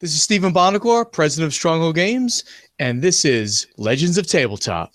This is Stephen Buonocore, president of Stronghold Games, and this is Legends of Tabletop.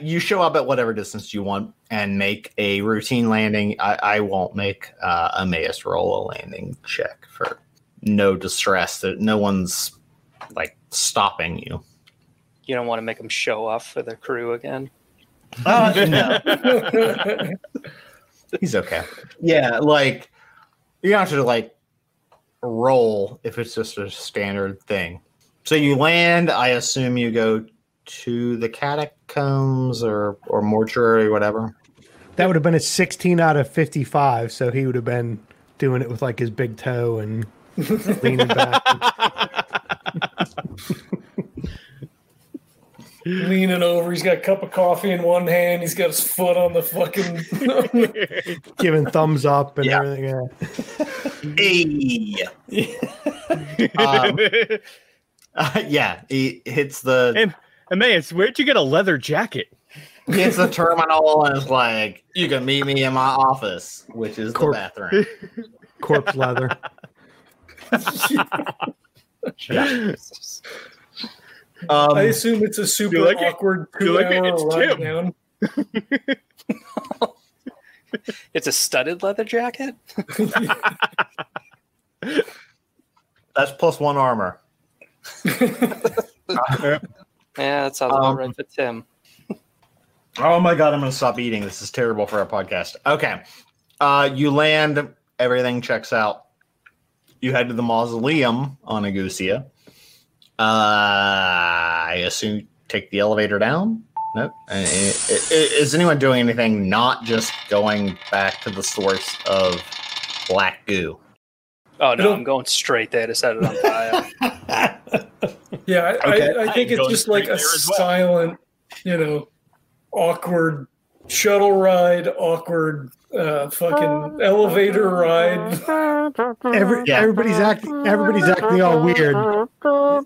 You show up at whatever distance you want and make a routine landing. I, I won't make uh, Emmaus roll a landing check for no distress. That no one's like stopping you. You don't want to make them show off for the crew again. Uh, no, he's okay. Yeah, like you don't have to like roll if it's just a standard thing. So you land. I assume you go to the catacombs or or mortuary, whatever. That would have been a 16 out of 55, so he would have been doing it with like his big toe and leaning back. Leaning over, he's got a cup of coffee in one hand. He's got his foot on the fucking. giving thumbs up and Yeah. everything. Yeah. Hey. um, uh, yeah, he hits the And Emmaus, where'd you get a leather jacket? It's the terminal and is like, "You can meet me in my office, which is Corp- the bathroom." Corpse leather. Yeah. Um, I assume it's a super You like it? awkward You two like it? hour It's down. It's a studded leather jacket. that's plus one armor. Yeah, that sounds Um, about right for Tim. Oh my god, I'm gonna stop eating. This is terrible for our podcast. Okay. Uh you land, everything checks out. You head to the mausoleum on Agusia. Uh I assume take the elevator down? Nope. Uh, i- i- Is anyone doing anything not just going back to the source of black goo? Oh no, I'm going straight there to set it on fire. Yeah, I, Okay. I, I think I'm it's just like a well. silent, you know, awkward shuttle ride, awkward uh, fucking elevator ride. Every, Yeah. Everybody's acting. Everybody's acting all weird.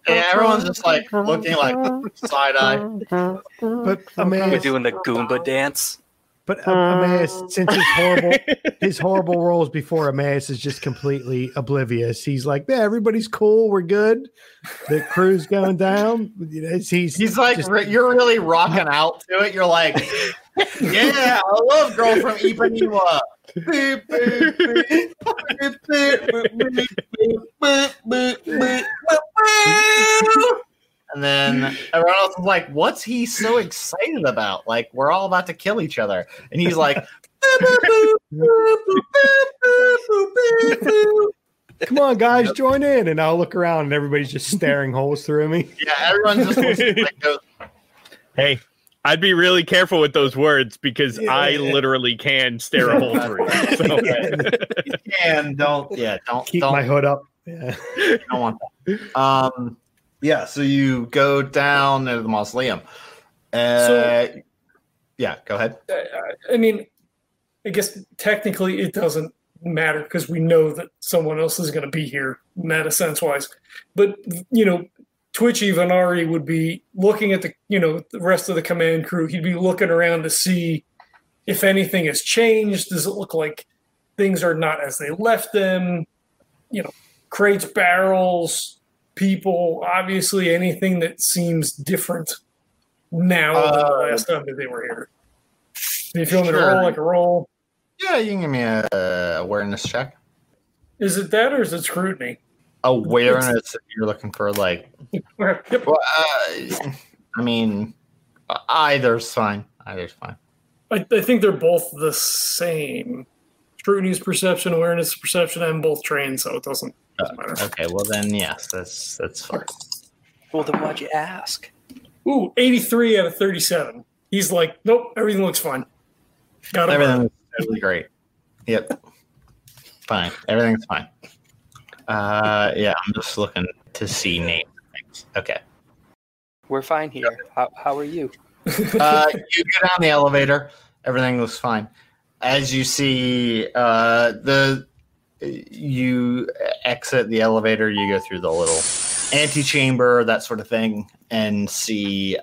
Yeah, everyone's just like looking like side eye. But We're Emmaus, doing the Goomba dance. But uh, Emmaus, since his horrible, his horrible roles before Emmaus is just completely oblivious. He's like, yeah, everybody's cool. We're good. The crew's going down. You know, he's He's like, just- re- you're really rocking out to it. You're like, yeah, I love girl from Ipanema. And then everyone else is like, what's he so excited about? Like, we're all about to kill each other. And he's like, Come on, guys, join in. And I'll look around and everybody's just staring holes through me. Yeah, everyone's just like Hey, I'd be really careful with those words because yeah. I literally can stare a hole through. So. And don't yeah, don't keep don't, my hood up. Yeah. I don't want that. Um yeah, so you go down into the mausoleum. Uh, So- yeah, go ahead. I mean, I guess technically it doesn't matter because we know that someone else is going to be here, meta sense wise. But you know, Twitchy Venari would be looking at the you know the rest of the command crew. He'd be looking around to see if anything has changed. Does it look like things are not as they left them? You know, crates, barrels, people. Obviously, anything that seems different now than the Uh, last time that they were here. If you want me to roll like a roll, Yeah, you can give me a uh, awareness check. is it that or is it scrutiny? Awareness, if you're looking for like, Yep. well, uh, I mean, uh, either's fine. Either's fine. I, I think they're both the same. Scrutiny is perception, awareness perception. I'm both trained, so it doesn't, doesn't. Okay, well then, yes, that's that's fine. Well, then why'd you ask? Ooh, 83 out of 37. He's like, nope, everything looks fine. Got it. Everything is totally great. Yep, fine. Everything's fine. Uh, yeah, I'm just looking to see names. Okay. We're fine here. How, how are you? Uh, you get on the elevator. Everything looks fine. As you see, uh, the you exit the elevator. You go through the little antechamber, that sort of thing, and see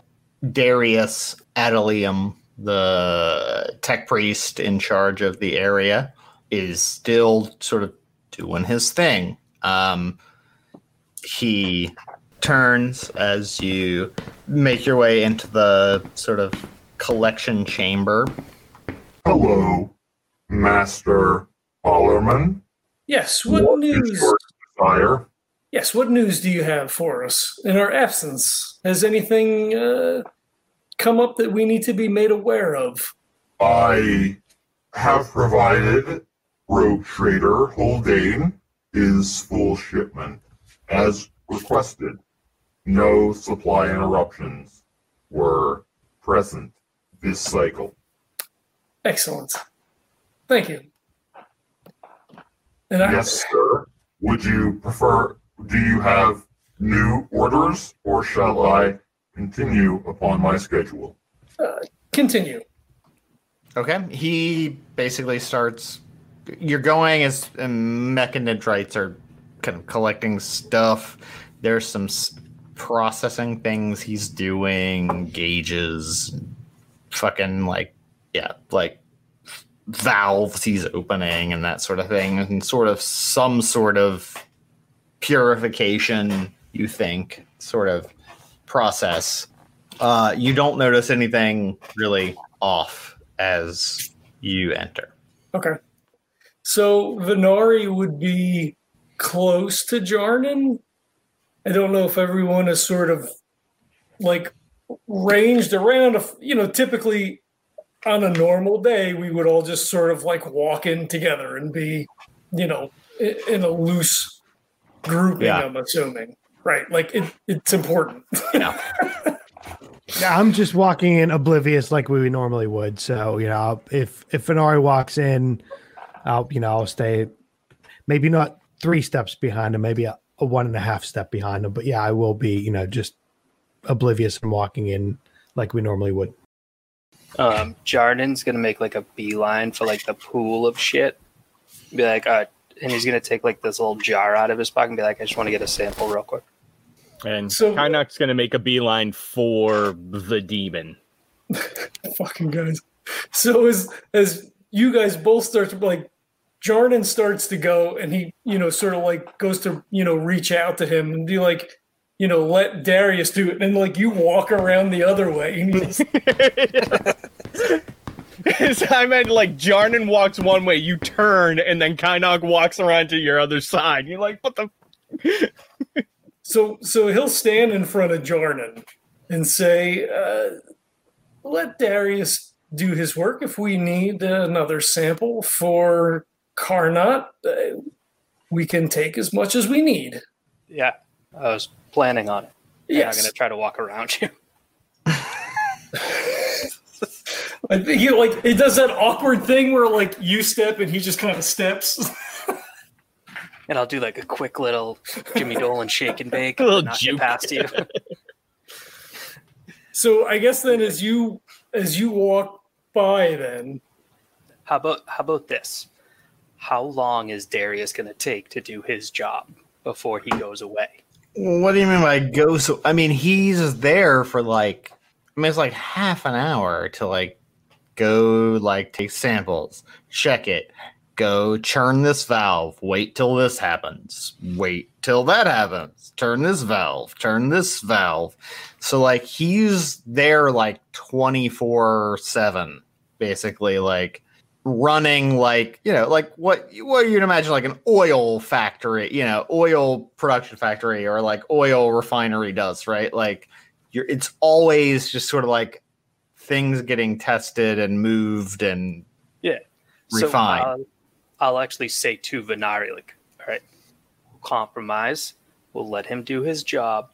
Darius Adelium, the tech priest in charge of the area, is still sort of doing his thing. Um, he turns as you make your way into the sort of collection chamber. Hello, Master Ballerman. Yes. What, news? desire? Yes. What news do you have for us in our absence? Has anything uh, come up that we need to be made aware of? I have provided Rogue Trader Haldane his full shipment as requested. No supply interruptions were present this cycle. Excellent. Thank you. And I, Yes, sir. Would you prefer? Do you have new orders, or shall I continue upon my schedule? Uh, continue. Okay. He basically starts. You're going as mechadendrites are kind of collecting stuff. There's some s- processing things he's doing, gauges, fucking like, yeah, like valves he's opening and that sort of thing, and sort of some sort of purification, you think, sort of process. Uh, you don't notice anything really off as you enter. Okay. So Venari would be close to Jarnan. I don't know if everyone is sort of like ranged around. You know, typically on a normal day, we would all just sort of like walk in together and be, you know, in a loose grouping. Yeah. I'm assuming, right? Like it, it's important. Yeah. Yeah, I'm just walking in oblivious like we normally would. So, you know, if if Venari walks in, I'll you know, I'll stay maybe not three steps behind him, maybe a, a one and a half step behind him. But yeah, I will be, you know, just oblivious and walking in like we normally would. Um, Jarden's gonna make like a beeline for like the pool of shit. Be like, uh, and he's gonna take like this little jar out of his pocket and be like, I just want to get a sample real quick. And So- Karnak's going to make a beeline for the demon. fucking guys. So as as you guys both start to like Jordan starts to go and he, you know, sort of like goes to, you know, reach out to him and be like, you know, let Darius do it. And like you walk around the other way. And he's, I meant like Jarnan walks one way, you turn, and then Kynok walks around to your other side. You're like, what the? so so he'll stand in front of Jordan and say, uh, let Darius do his work. If we need another sample for Carnot, uh, we can take as much as we need. Yeah, I was planning on it. And Yes. I'm gonna try to walk around you. I think he like it does that awkward thing where like you step and he just kind of steps. And I'll do like a quick little Jimmy Dolan shake and bake, A little knock it juke. past you. so I guess then as you as you walk by, then How about how about this? How long is Darius gonna take to do his job before he goes away? What do you mean by go so? I mean, he's there for like, I mean, it's like half an hour to like go like take samples, check it, go churn this valve, wait till this happens, wait till that happens, turn this valve, turn this valve. So like he's there like 24 7, basically, like running like you know like what what you'd imagine like an oil factory you know oil production factory or like oil refinery does right like you're it's always just sort of like things getting tested and moved and yeah refined. So I'll, I'll actually say to Venari, like, all right, compromise. We'll let him do his job,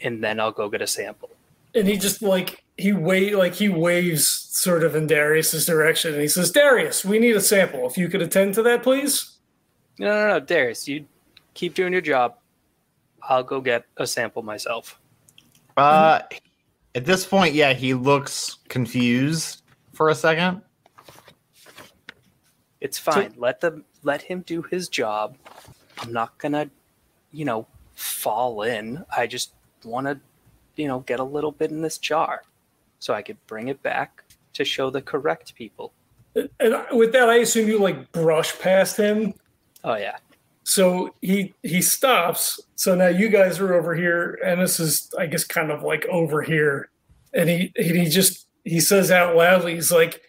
and then I'll go get a sample. and he just like he wait like he waves sort of in Darius's direction and he says, Darius, we need a sample. If you could attend to that, please. No, no, no, Darius, you keep doing your job. I'll go get a sample myself. Uh, at this point, yeah, he looks confused for a second. It's fine. let them let him do his job. I'm not gonna, you know, fall in. I just want to, you know, get a little bit in this jar, so I could bring it back to show the correct people. And with that, I assume you like brush past him. Oh yeah. So he he stops. So now you guys are over here, and this is, I guess, kind of like over here. And he he just he says out loudly, he's like,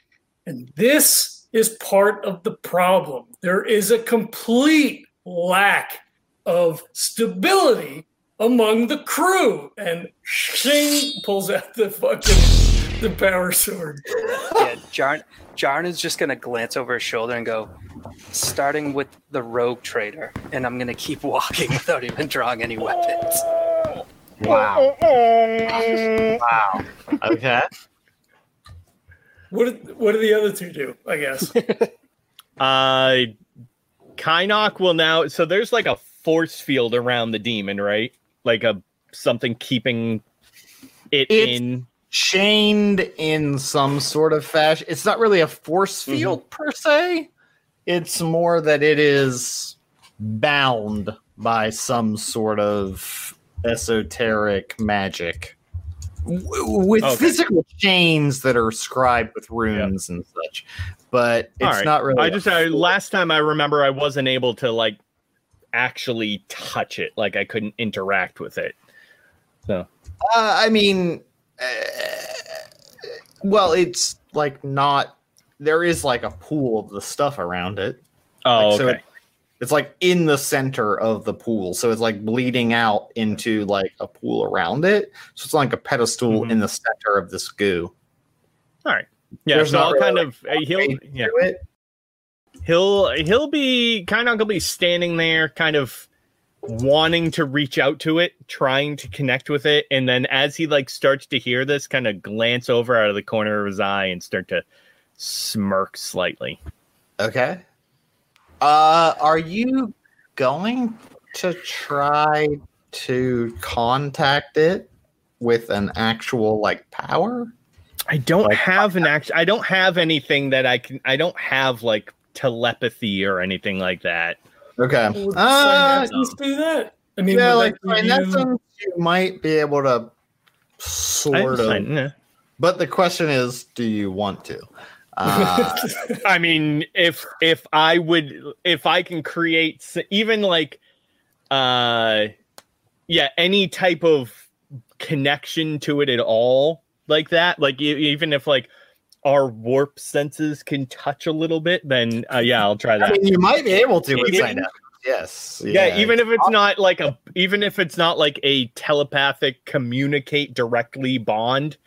and this is part of the problem. There is a complete lack of stability among the crew. And Shing pulls out the fucking the power sword. Yeah, Jarn Jarn is just gonna glance over his shoulder and go, starting with the rogue trader, and I'm gonna keep walking without even drawing any weapons. Wow. wow. Okay. What did, what do the other two do? I guess. Uh, Kynok will now. So there's like a force field around the demon, right? Like a something keeping it It's- in. Chained in some sort of fashion. It's not really a force Mm-hmm. field per se. It's more that it is bound by some sort of esoteric magic. W- With Okay. physical chains that are scribed with runes and such, but it's right. not really. I just I, last time I remember I wasn't able to like actually touch it. Like I couldn't interact with it. So Uh, I mean, uh, well, it's like not. There is like a pool of the stuff around it. oh Like, so okay. it- it's like in the center of the pool, so it's like bleeding out into like a pool around it. So it's like a pedestal Mhm. in the center of this goo. All right. Yeah. there's So I'll really, kind like, of uh, he'll yeah it. He'll he'll be kind of gonna be standing there kind of wanting to reach out to it trying to connect with it and then as he like starts to hear this kind of glance over out of the corner of his eye and start to smirk slightly Okay. Uh, are you going to try to contact it with an actual like power? i don't Like- have an act i don't have anything that i can i don't have like telepathy or anything like that Okay. Would Uh, Cynaxis do that? I mean, yeah, like that in you- sense, you might be able to sort I, of. yeah. But the question is, do you want to? Uh, I mean, if if I would, if I can create even like, uh, yeah, any type of connection to it at all, like that, like even if like our warp senses can touch a little bit, then uh, yeah, I'll try I that. mean, you might be able to with Even- Cynaxis, Yes. yeah, even if it's not like a, even if it's not like a telepathic communicate directly bond,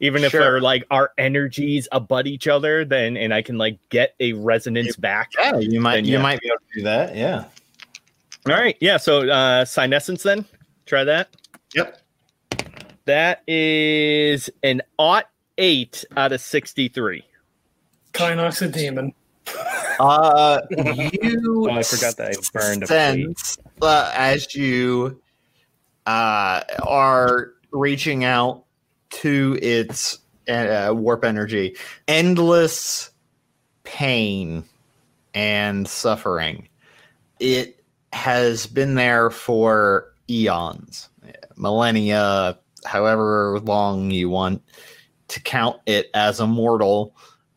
even if Sure. they're like our energies abut each other, then and I can like get a resonance back. yeah, you might then you yeah. might be able to do that. Yeah. All right, yeah. So uh senescence then. Try that. Yep. That is an ought eight out of sixty-three. Kynox a demon. Uh, you. Oh, I forgot that I burned a sense uh, as you uh, are reaching out to its uh, warp energy, endless pain and suffering. It has been there for eons, millennia, however long you want to count it as a mortal.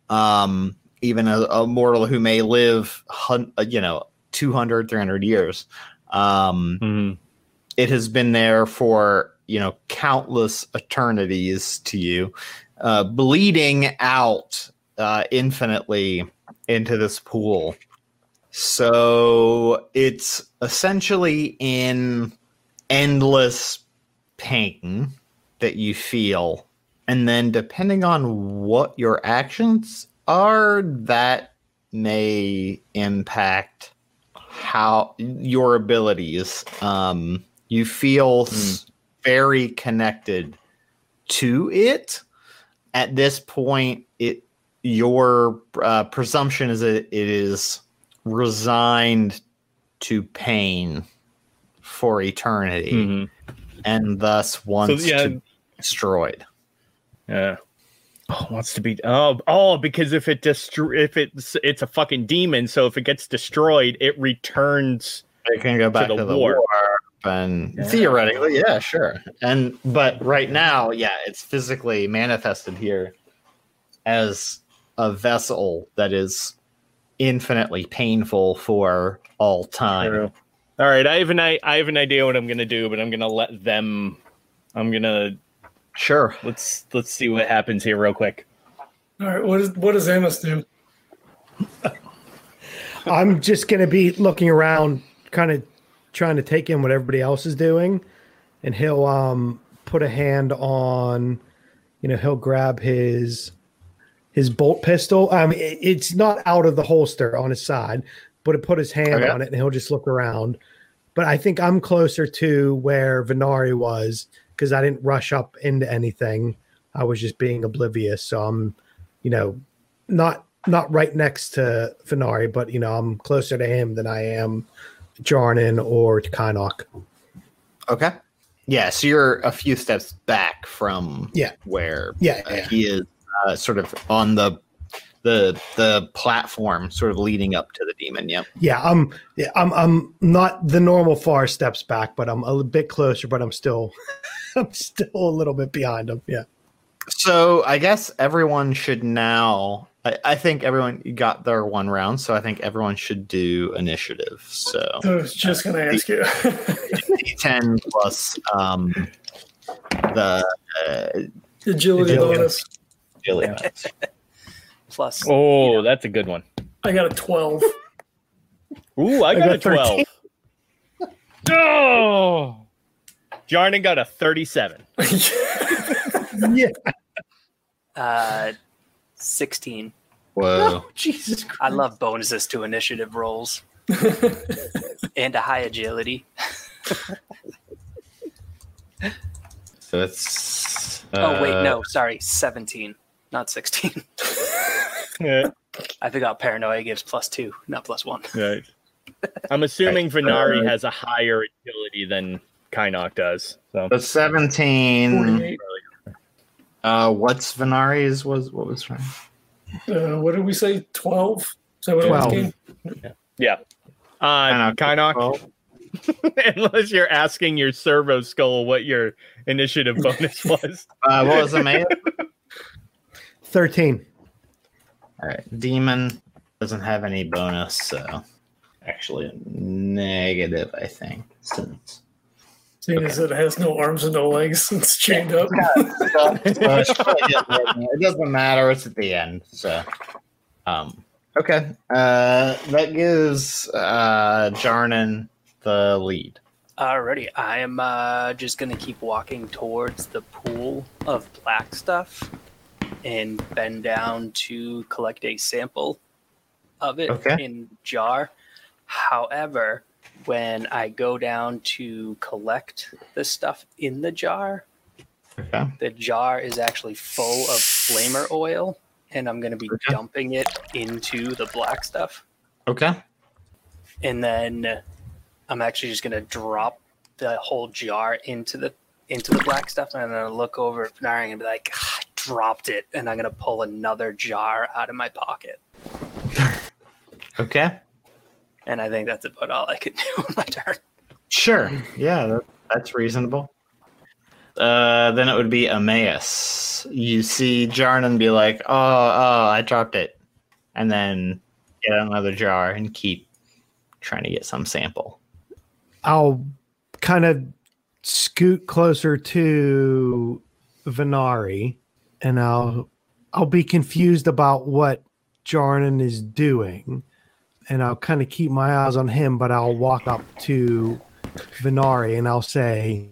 Um, even a, a mortal who may live, hun- uh, you know, 200, 300 years. Um, Mhm. it has been there for you know countless eternities to you uh, bleeding out uh, infinitely into this pool so it's essentially in endless pain that you feel and then depending on what your actions are that may impact how your abilities um you feel s- very connected to it at this point it your uh, presumption is that it is resigned to pain for eternity Mhm. and thus wants yeah. to be destroyed. Yeah. Oh, wants to be oh oh because if it destro- if it's it's a fucking demon, so if it gets destroyed, it returns. It can go back to the the, war. war. and Yeah. theoretically, yeah, sure. And but right now, yeah, it's physically manifested here as a vessel that is infinitely painful for all time. All right, I have an I, I have an idea what I'm gonna do, but I'm gonna let them. I'm gonna Sure. let's let's see what happens here real quick. All right, what does what does Amos do? I'm just going to be looking around, kind of trying to take in what everybody else is doing, and he'll um put a hand on, you know, he'll grab his his bolt pistol. Um, it- it's not out of the holster on his side, but it put his hand Okay. on it, and he'll just look around. But I think I'm closer to where Venari was because I didn't rush up into anything. I was just being oblivious, so I'm, you know, not not right next to Venari, but you know, I'm closer to him than I am Jarnan or to Kynok. Okay. Yeah, so you're a few steps back from Yeah. where Yeah, uh, yeah. he is uh, sort of on the the the platform sort of leading up to the demon. Yeah. Yeah, I'm yeah, I'm I'm not the normal far steps back, but I'm a little bit closer, but I'm still I'm still a little bit behind them. Yeah. So I guess everyone should now. I, I think everyone got their one round, so I think everyone should do initiative. So I was just going to ask you. ten plus um, the uh, Agility Agility. bonus. agility. Plus, Oh, that's a good one. I got a 12. Ooh, I I got, got a 12. Oh, Jarnan got a 37. Yeah. uh, 16. Whoa! Jesus Christ. I love bonuses to initiative rolls and a high agility. So it's. oh, wait, uh, no, sorry, 17, not 16. Yeah, I forgot paranoia gives plus two, not plus one. right. I'm assuming Venari Uh, has a higher agility than Kynok does. So So seventeen. Uh, what's Venari's? Was what was wrong? Uh, what did we say? 12? Is that what it was? 12. King? yeah. Uh, Kynok, Well, unless you're asking your servo skull what your initiative bonus was. uh, what was the man? 13. All right, demon doesn't have any bonus, so actually negative, I think. Since Seeing as it has no arms and no legs, it's chained up. so it's it doesn't matter. It's at the end, so um, okay. Uh, that gives uh Jarnan the lead. Alrighty, I am uh, just gonna keep walking towards the pool of black stuff and bend down to collect a sample of it Okay. in jar. However, when I go down to collect the stuff in the jar, Okay. the jar is actually full of flamer oil, and I'm gonna be Okay. dumping it into the black stuff. Okay. and then I'm actually just gonna drop the whole jar into the into the black stuff, and gonna look over at Venari and be like, "Ah, "I dropped it," and I'm gonna pull another jar out of my pocket. Okay. And I think that's about all I can do on my turn. Sure. Yeah, that, that's reasonable. Uh, then it would be Emmaus. You see Jarnan be like, "Oh, oh, I dropped it," and then get another jar and keep trying to get some sample. I'll kind of scoot closer to Venari and I'll I'll be confused about what Jarnan is doing. And I'll kind of keep my eyes on him, but I'll walk up to Venari and I'll say,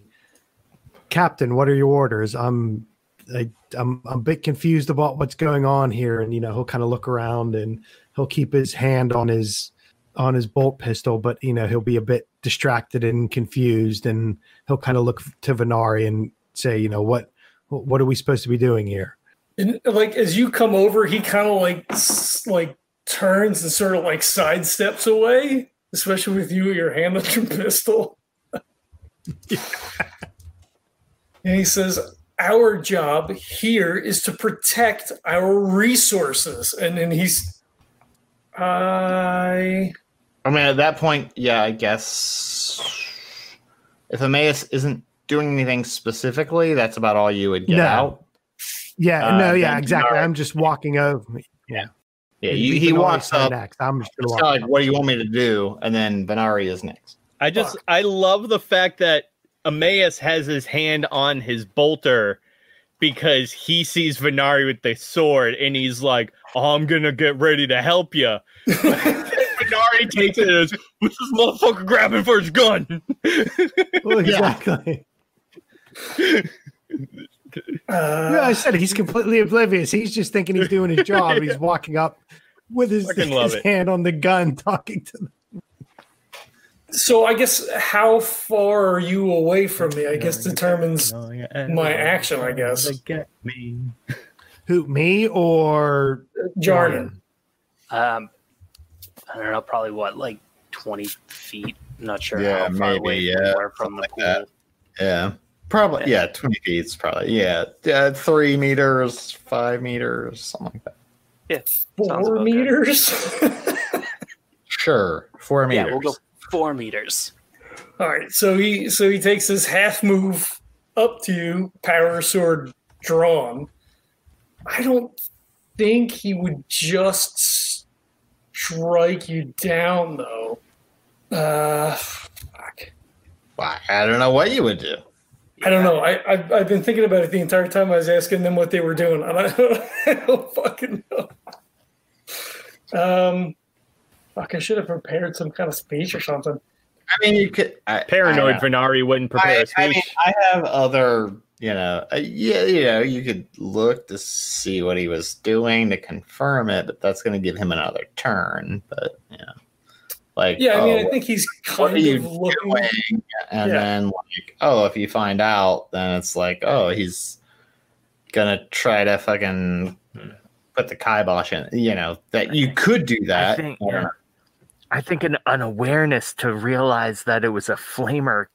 Captain, what are your orders? I'm I, I'm I'm a bit confused about what's going on here. And you know, he'll kind of look around and he'll keep his hand on his on his bolt pistol, but you know, he'll be a bit distracted and confused and he'll kind of look to Venari and say, you know, what what are we supposed to be doing here? And like as you come over, he kind of like like turns and sort of like sidesteps away, especially with you your hand on your pistol. And he says, Our job here is to protect our resources. And then he's, I. I mean, at that point, yeah, I guess if Emmaus isn't doing anything specifically, that's about all you would get No. out. Yeah, Uh, no, yeah, exactly. Venari- I'm just walking over. Yeah, You he, he can walks up. next. I'm just gonna kind walk. like, what do you want me to do? And then Venari is next. I just Fuck. I love the fact that Emmaus has his hand on his bolter because he sees Venari with the sword and he's like, oh, I'm gonna get ready to help you. Venari takes it as what's this motherfucker grabbing for his gun? Well, exactly. Uh, Yeah, I said he's completely oblivious. He's just thinking he's doing his job. He's walking up with his, his hand on the gun, talking to them. so I guess how far are you away from me? I guess determines my action, I guess. Get me. Who, me or Jarnan. Um, I don't know, probably what, like 20 feet? I'm not sure Yeah, how far maybe, away yeah, from the something pool. like Yeah, probably. Yeah, twenty feet is probably. Yeah, uh, three meters, five meters, something like that. Yeah, Four meters? Sure, four meters. Yeah, we'll go four meters. All right, so he so he takes his half move up to you, power sword drawn. I don't think he would just strike you down though. Uh, fuck. Well, I don't know what you would do. I don't know. I I've, I've been thinking about it the entire time I was asking them what they were doing. I don't, I don't fucking know. Um, fuck! I should have prepared some kind of speech or something. I mean, you could. I, Paranoid I, Venari wouldn't prepare I, a speech. I mean, I have other. You know, uh, yeah, you know, you could look to see what he was doing to confirm it, but that's going to give him another turn. But yeah, like Yeah, I mean, oh, I think he's what kind are you of looking. doing? And Yeah. then like, oh, if you find out, then it's like, oh, he's gonna try to fucking put the kibosh in. You know that you could do that. I don't yeah. I think an unawareness to realize that it was a flamer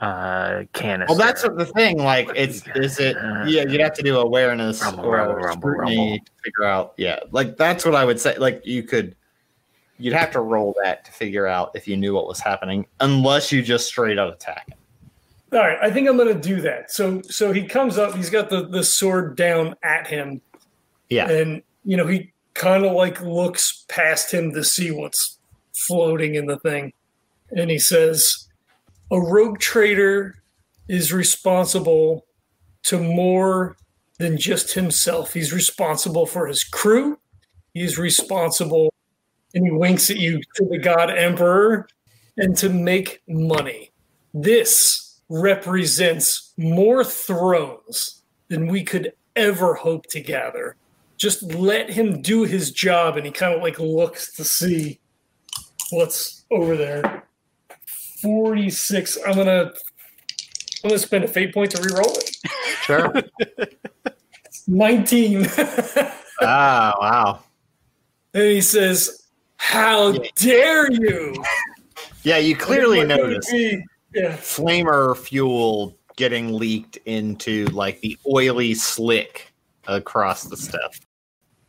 uh canister. Well, that's the thing. Like, it's is it? Yeah, you'd have to do awareness Rumble, or rumble, rumble, scrutiny rumble. to figure out. Yeah, like that's what I would say. Like, you could. You'd have to roll that to figure out if you knew what was happening, unless you just straight up attack him. All right, I think I'm going to do that. So so he comes up, he's got the the sword down at him, Yeah. and you know he kind of like looks past him to see what's floating in the thing, and he says, "A rogue trader is responsible to more than just himself. He's responsible for his crew. He's responsible." And he winks at you to the God Emperor and to make money. This represents more thrones than we could ever hope to gather. Just let him do his job, and he kind of like looks to see what's over there. Forty-six. I'm gonna. I'm gonna spend a fate point to reroll it. Sure. Nineteen. ah, wow. and he says, "How dare you?" Yeah, you clearly noticed? Yeah. flamer fuel getting leaked into like the oily slick across the stuff.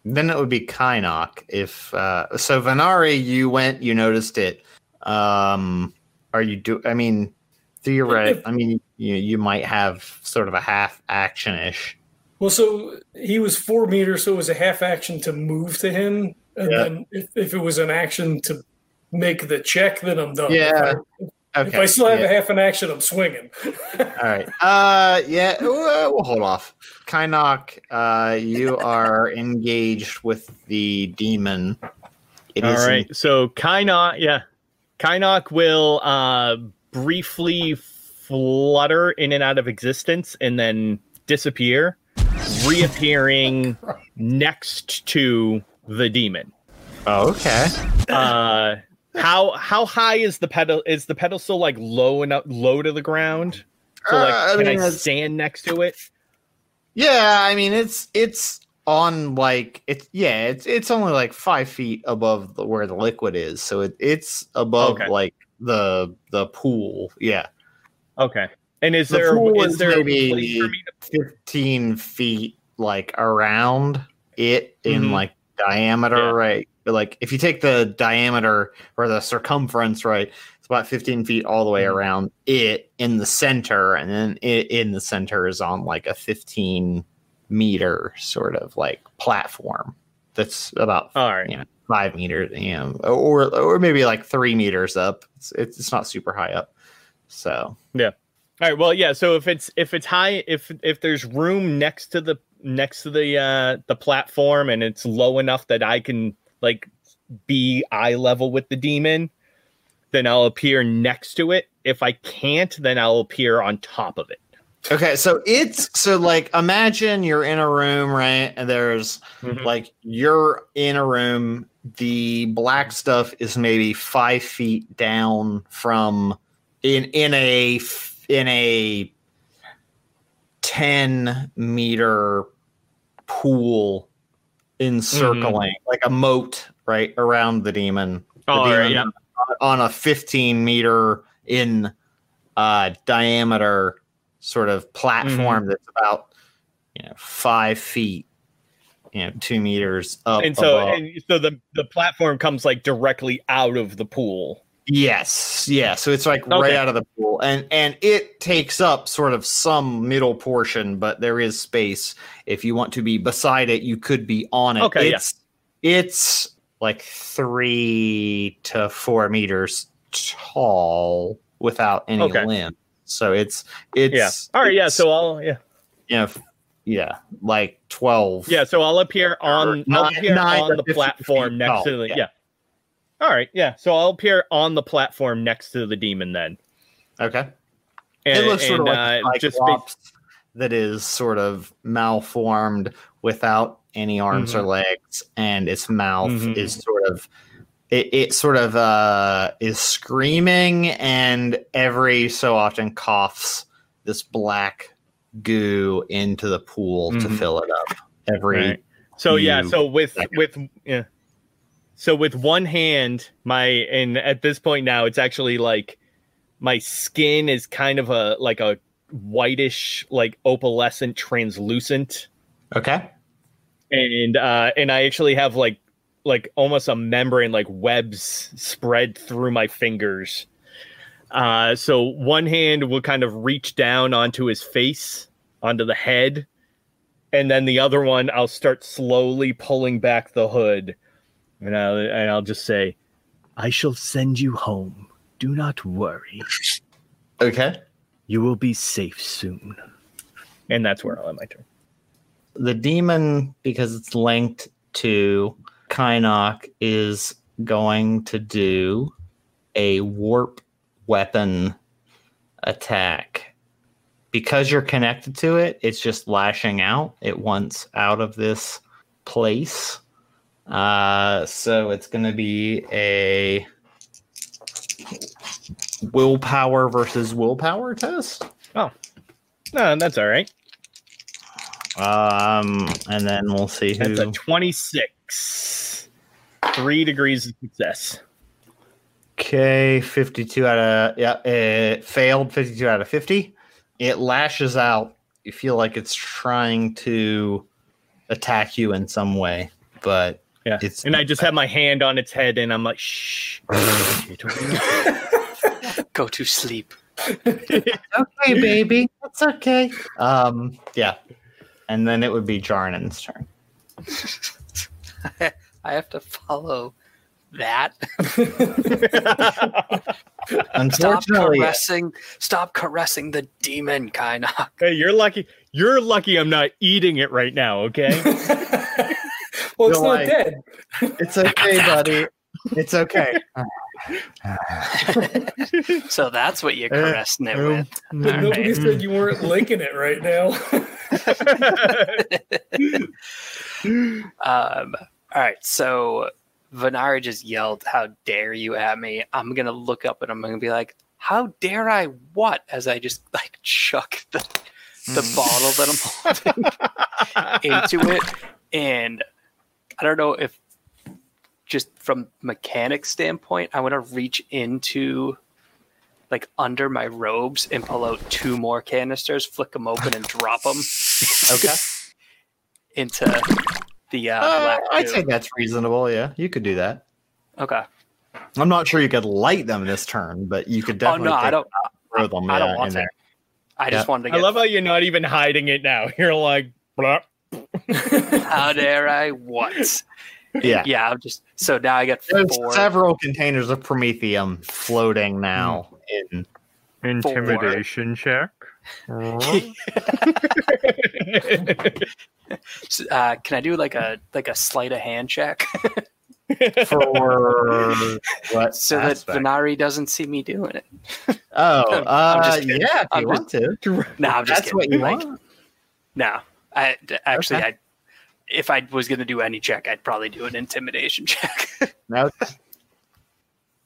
Then it would be Kynok. If uh, so, Venari, you went, you noticed it. Um, are you do? I mean, theoretic. I mean, you you might have sort of a half action ish. Well, so he was four meters, so it was a half action to move to him, and Yeah. then if, if it was an action to make the check, then I'm done. Yeah. If Okay. I, if I still have yeah. a half an action, I'm swinging. All right. Uh, yeah, we'll, we'll hold off. Kynok, uh, you are engaged with the demon. It All is in- So Kynok, yeah, Kynok will uh, briefly flutter in and out of existence and then disappear, reappearing next to the demon. Oh, okay. Uh, how how high is the pedal? Is the pedestal like low enough, low to the ground? So like, Uh, I can mean, I it's- stand next to it? Yeah, I mean it's it's on like it's yeah it's it's only like five feet above the, where the liquid is, so it, it's above Okay. like the the pool. Yeah. Okay. And is The there is is there a maybe- place for me to 15 feet like around it in Mhm. like diameter, Yeah. right? But like if you take the diameter or the circumference, right, it's about 15 feet all the way Mhm. around it in the center, and then it in the center is on like a 15 meter sort of like platform that's about All right. Yeah. five meters, you know, or or maybe like three meters up. It's it's, it's not super high up, so yeah. All right. Well, yeah. So if it's if it's high, if if there's room next to the next to the uh the platform and it's low enough that I can like be eye level with the demon, then I'll appear next to it. If I can't, then I'll appear on top of it. Okay, so it's so like imagine you're in a room, right? And there's Mhm. like you're in a room. The black stuff is maybe five feet down from in in a in a ten meter pool encircling like a moat right around the demon. The All right. demon Yeah. on a 15 meter in uh, diameter sort of platform Mm-hmm. that's about you know five feet, you know, two meters up. And so above. and so the the platform comes like directly out of the pool. Yes, yeah. So it's like right out of the pool, and and it takes up sort of some middle portion, but there is space. If you want to be beside it, you could be on it. Okay, yeah. it's it's like three to four meters tall without any Okay. limb. So it's it's Yeah. All right. Yeah. So I'll yeah f- yeah, like twelve. yeah. So I'll appear on I'll appear nine on the platform next tall, to the yeah. yeah. All right. Yeah. So I'll appear on the platform next to the demon then. Okay. And, it looks sort of like uh, a just cyclops that is sort of malformed without any arms or legs, and its mouth Mhm. is sort of it, it sort of uh is screaming and every so often coughs this black goo into the pool to Mhm. fill it up every Right. So yeah, so with seconds. with yeah. So with one hand, my and at this point now it's actually like my skin is kind of a like a whitish like opalescent translucent okay and uh and I actually have like like almost a membrane like webs spread through my fingers. Uh so one hand will kind of reach down onto his face, onto the head, and then the other one I'll start slowly pulling back the hood. And I'll and I'll just say, I shall send you home. Do not worry. okay You will be safe soon. And that's where I'll end my turn. the demon, because it's linked to Kynok, is going to do a warp weapon attack. Because you're connected to it, it's just lashing out. It wants out of this place. Uh, so it's going to be a willpower versus willpower test. Oh, no, that's all right. Um, and then we'll see who. That's a 26. Three degrees of success. Okay, 52 out of yeah, it failed 52 out of 50. It lashes out. You feel like it's trying to attack you in some way, but Yeah. it's And I just have my hand on its head and I'm like, shh. Go to sleep. okay, baby. It's okay. Um, yeah. And then it would be Jarnan's turn. I have to follow that. Stop Unfortunately, caressing. Stop caressing the demon, Kynok. hey, you're lucky. You're lucky I'm not eating it right now, okay? Well, it's You're not like- dead. it's okay, buddy. It's okay. So that's what you're caressing it with. But nobody said you weren't licking it right now. Um, all right, so Venari just yelled, "How dare you at me!" I'm gonna look up and I'm gonna be like, "How dare I what?" As I just like chuck the the bottle that I'm holding into it, and I don't know if just from mechanic standpoint, I want to reach into like under my robes and pull out two more canisters, flick them open, and drop them Okay. into the uh, Uh, I'd say that's reasonable. Yeah, you could do that. Okay. I'm not sure you could light them this turn, but you could definitely. Oh definitely. no, I don't. throw them. I don't want in to. there. I just Yeah. wanted to I get. love how you're not even hiding it now. You're like, blah. How dare I? What? Yeah. Yeah, I'm just so now I get There's four. several containers of Promethium floating now in. Intimidation check. Uh, can I do like a like a sleight of hand check For what? so that aspect? Venari doesn't see me doing it? Oh, I'm uh, just yeah, if I'm you want to. No, I'm just That's kidding. what you Like, want. No, I d- actually, Okay. I if I was going to do any check, I'd probably do an intimidation check. No.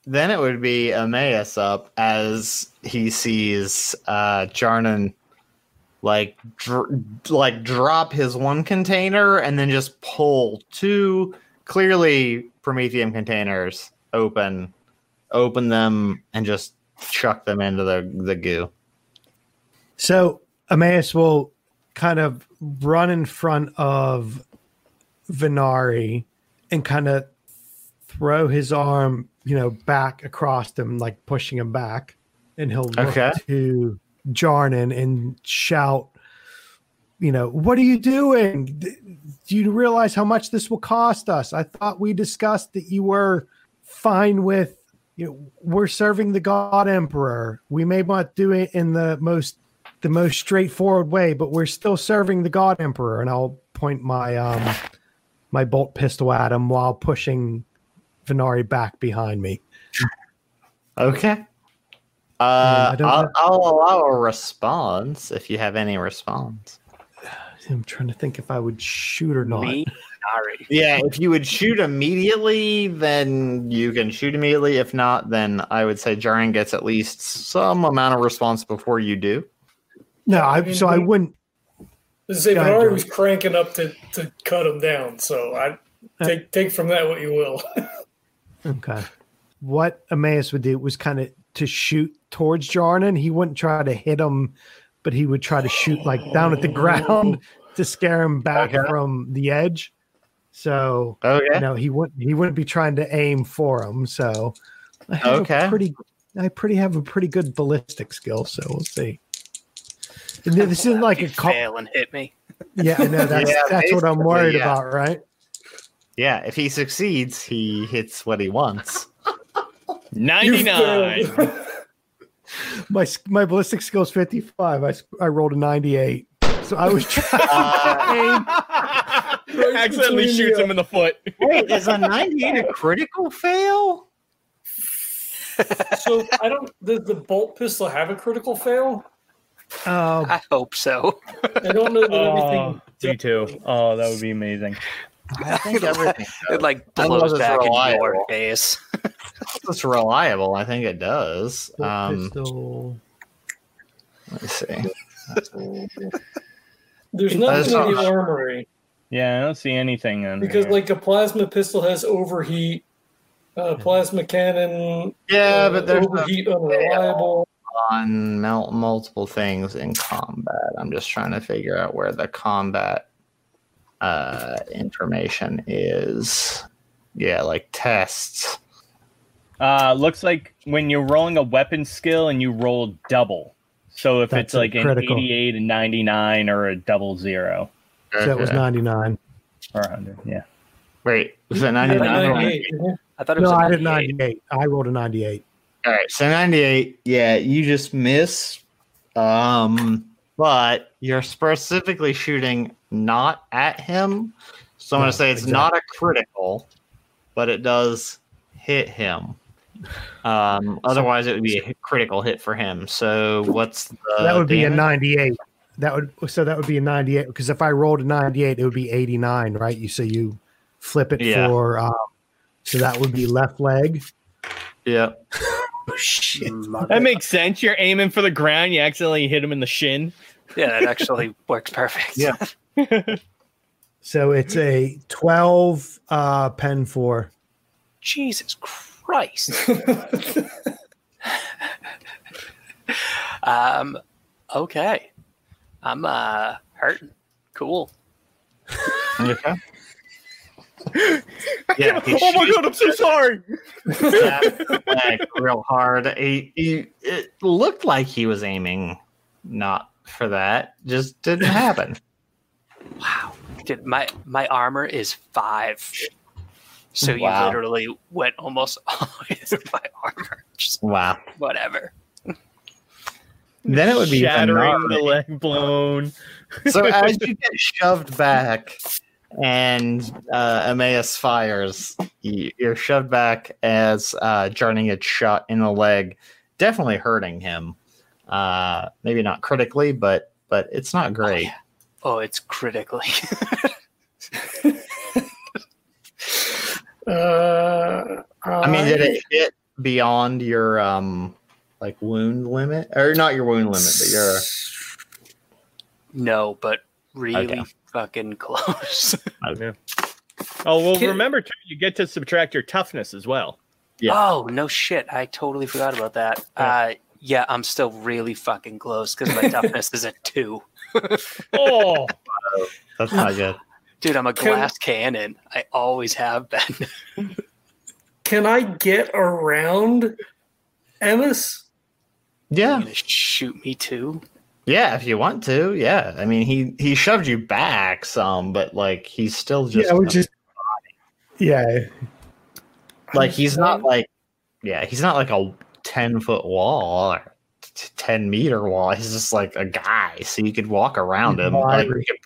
Then it would be Emmaus up as he sees uh Jarnan like dr- like drop his one container and then just pull two clearly Promethium containers open, open them and just chuck them into the the goo. So Emmaus will kind of run in front of Venari and kind of throw his arm, you know, back across him, like pushing him back. And he'll look Okay. to Jarnan and shout, you know, what are you doing? Do you realize how much this will cost us? I thought we discussed that you were fine with, you know, we're serving the God Emperor. We may not do it in the most the most straightforward way, but we're still serving the God Emperor. And I'll point my um my bolt pistol at him while pushing Venari back behind me. Okay. Uh, I'll, know. I'll allow a response if you have any response. I'm trying to think if I would shoot or not. Me, Venari. Yeah, if you would shoot immediately, then you can shoot immediately. If not, then I would say Jarnan gets at least some amount of response before you do. No, I, I mean, so I wouldn't. Say Go ahead, Bernard was cranking up to, to cut him down, so I uh, take take from that what you will. Okay. What Emmaus would do was kind of to shoot towards Jarnan. He wouldn't try to hit him, but he would try to shoot like down at the oh. ground to scare him back Okay. from the edge. So oh Okay. no, he wouldn't. He wouldn't be trying to aim for him. So I have Okay. a pretty. I pretty have a pretty good ballistic skill. So we'll see. And this isn't like a If call. fail and hit me. Yeah, I know that's Yeah, that's what I'm worried yeah. about, right? Yeah, if he succeeds, he hits what he wants. 99. My s- my ballistic skill is 55. I rolled a 98. So I was trying Uh, to aim. Accidentally shoots him in the foot. wait, is a 98 a critical fail? so I don't. Does the bolt pistol have a critical fail? Um, I hope so. I don't know that Oh, everything. me too. Oh, that would be amazing. I think everything. It like blows it's back in reliable. your face. It's reliable. I think it does. Um, pistol. let me see. There's nothing in the armory Yeah, I don't see anything on because, here. like, a plasma pistol has overheat. Uh, plasma cannon. Yeah, uh, but there's no overheat unreliable. On mul- multiple things in combat. I'm just trying to figure out where the combat uh, information is. Yeah, like tests. Uh, looks like when you're rolling a weapon skill and you roll double. So if That's it's a like an 88 and 99 or a double zero So that was 99. or 100, yeah. Wait, was that 99? 98. I thought it was No, a I did 98. 98. I rolled a 98. All right, so 98. Yeah, you just miss. Um, but you're specifically shooting not at him. So I'm going to say it's exactly. not a critical, but it does hit him. Um, otherwise, it would be a critical hit for him. So what's the that would be a 98. That would so that would be a 98 because if I rolled a 98, it would be 89, right? You so you flip it Yeah. for um, so that would be left leg. Yeah. That makes sense. You're aiming for the ground, you accidentally hit him in the shin. Yeah, that actually works perfect. Yeah. So it's a 12 uh pen four. Jesus Christ. Um, okay. I'm uh hurting. Cool. Okay. Yeah. oh my god, I'm so sorry. real hard. He, he, it looked like he was aiming not for that. Just didn't happen. Wow. Dude, my my armor is five. So you literally went almost all the way through my armor. Just Wow. whatever. Then it would be shattering Venari. the leg blown. So as you get shoved back and uh, Emmaus fires, you, you're shoved back as uh, Jarnan gets shot in the leg, definitely hurting him. Uh, maybe not critically, but but it's not great. Oh, it's critically. Uh, I mean, did it hit beyond your um like wound limit, or not your wound limit, but your no, but really Okay. Fucking close. Oh well, Kid- remember too, you get to subtract your toughness as well. Yeah. Oh no shit! I totally forgot about that. Uh, yeah, I'm still really fucking close because my toughness is at two. Oh, that's not good. Dude, I'm a Can- glass cannon. I always have been. Can I get around Emmaus? Yeah, You gonna shoot me too? Yeah. If you want to, yeah. I mean, he he shoved you back some, but like he's still just yeah, we just yeah. like he's not like yeah he's not like a 10 foot wall or 10 meter wall he's just like a guy so you could walk around He's him like, wiry. you could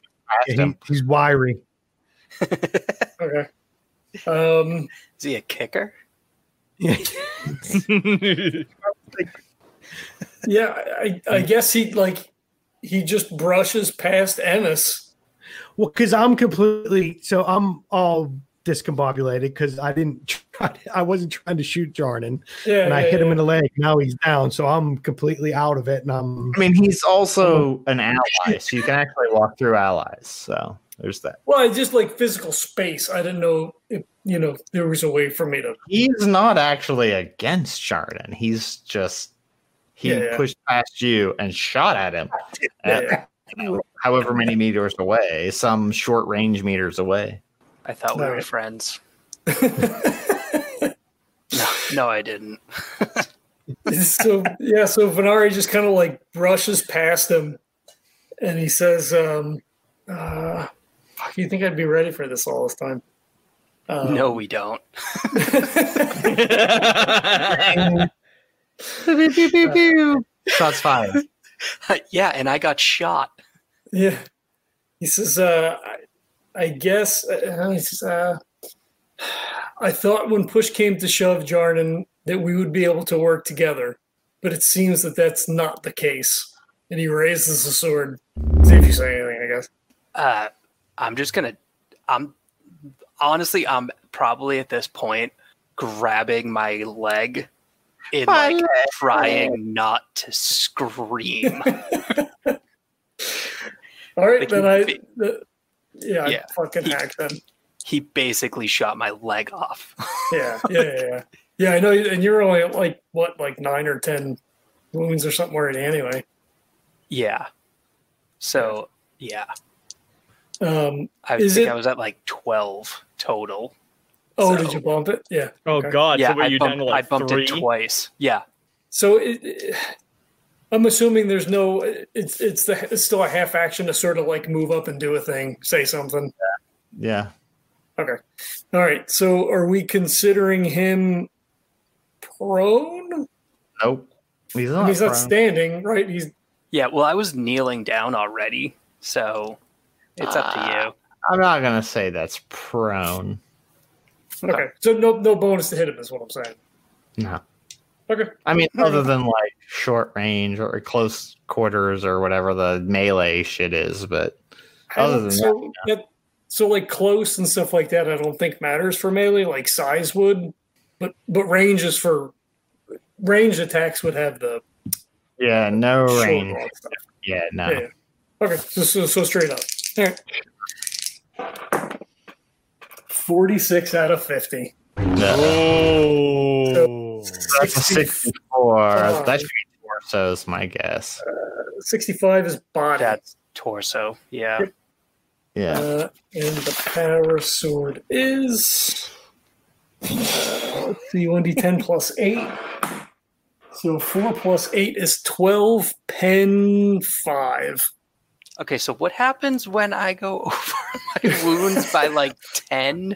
He, him. he's wiry. Okay. Um, Is he a kicker? yeah, I, I guess he like he just brushes past Ennis. Well, because I'm completely so I'm all discombobulated because I didn't try. I wasn't trying to shoot Jarnan, Yeah, and I yeah, hit him yeah. in the leg. Now he's down, so I'm completely out of it, and I'm i mean he's also an ally so you can actually walk through allies so there's that Well, I just like physical space. I didn't know if you know there was a way for me to. he's not actually against Chardon. he's just he Yeah, yeah. pushed past you and shot at him at, however many meters away some short range meters away I thought we were friends. No, no, I didn't. so yeah, so Venari just kind of like brushes past him, and he says, um, uh, "Fuck, you think I'd be ready for this all this time?" Um, no, we don't. shots fired yeah, and I got shot. Yeah. He says, uh, I, I guess, uh, he says, uh, I thought when push came to shove, Jarnan, that we would be able to work together, but it seems that that's not the case. And he raises the sword. See if you say anything, I guess. Uh, I'm just gonna. I'm honestly, I'm probably at this point grabbing my leg in My like trying not to scream. All right, Like, then I, the, yeah, Yeah. I fucking He- hack then. he basically shot my leg off. Yeah, yeah, yeah, yeah. Yeah, I know. And you're only at like, what, like nine or 10 wounds or something already anyway. yeah. So yeah, Um, I think it- I was at like twelve total. Oh, So- did you bump it? Yeah. oh Okay. god! yeah, so what I you down bumped, to like I bumped three? it twice. Yeah, So it, it- I'm assuming there's no. It's it's the it's still a half action to sort of like move up and do a thing, say something. yeah Okay. All right. So are we considering him prone? nope he's I not, mean, he's not standing, right? He's yeah. Well, I was kneeling down already, so it's up to uh, you. i'm not gonna say that's prone okay. So no no bonus to hit him is what I'm saying. no Okay. I mean, other than like short range or close quarters or whatever the melee shit is, but Other than so that, so like close and stuff like that, I don't think matters for melee. Like size would, but but range is for range attacks would have the yeah, no short range. Yeah, no. Yeah. Okay, so, so so straight up. All right. Forty-six out of fifty. No. Oh, That's 64. Oh. That should be torso is my guess. 65 is body. That's torso. Yeah. Yeah. Uh, and the power sword is uh, let's see, one d10 plus eight. So four plus eight is twelve. Pen five. Okay, so what happens when I go over my wounds by like ten?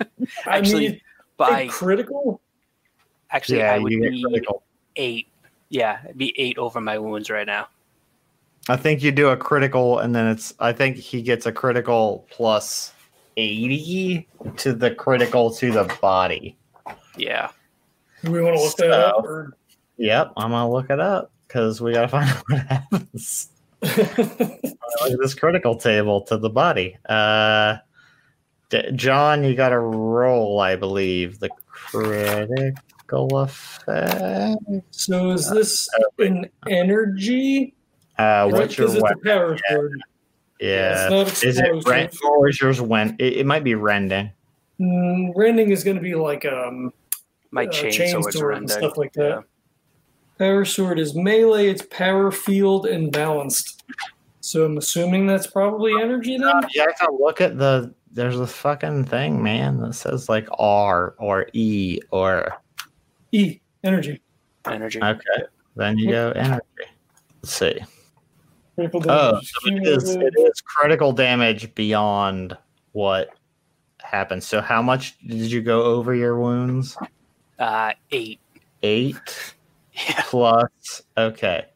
I Actually, mean, By critical. actually, yeah, I would you get be critical. eight. Yeah, it'd be eight over my wounds right now. I think you do a critical, and then it's. I think he gets a critical plus eighty to the critical to the body. Yeah. Do we want to look that up? Or... Yep, I'm gonna look it up because we gotta find out what happens. Look this critical table to the body. Uh, D- John, you got a roll, I believe, the critical effect. so is this an energy? Uh, Right, what's your because it's weapon? a power sword. Yeah, It's not is it explosive. rend or is yours when? It, it might be rending. Mm, rending is going to be like um My uh, chain, chain sword's sword and stuff like that. Yeah. Power sword is melee, it's power field and balanced. So I'm assuming that's probably energy then? Yeah, have to look at the. There's a fucking thing, man, that says like R or E or. E, energy. Energy. Okay, then you go energy. Let's see. Critical Oh, so it is, it is critical damage beyond what happens. So, how much did you go over your wounds? Uh, eight. Eight Yeah. plus. Okay.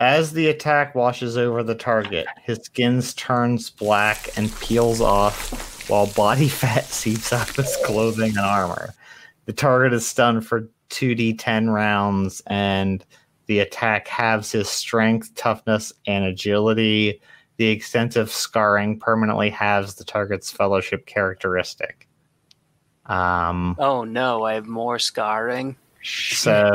As the attack washes over the target, his skin turns black and peels off while body fat seeps out of his clothing and armor. The target is stunned for 2d10 rounds, and the attack halves his strength, toughness, and agility. The extensive scarring permanently halves the target's fellowship characteristic. Um, Oh no, I have more scarring. so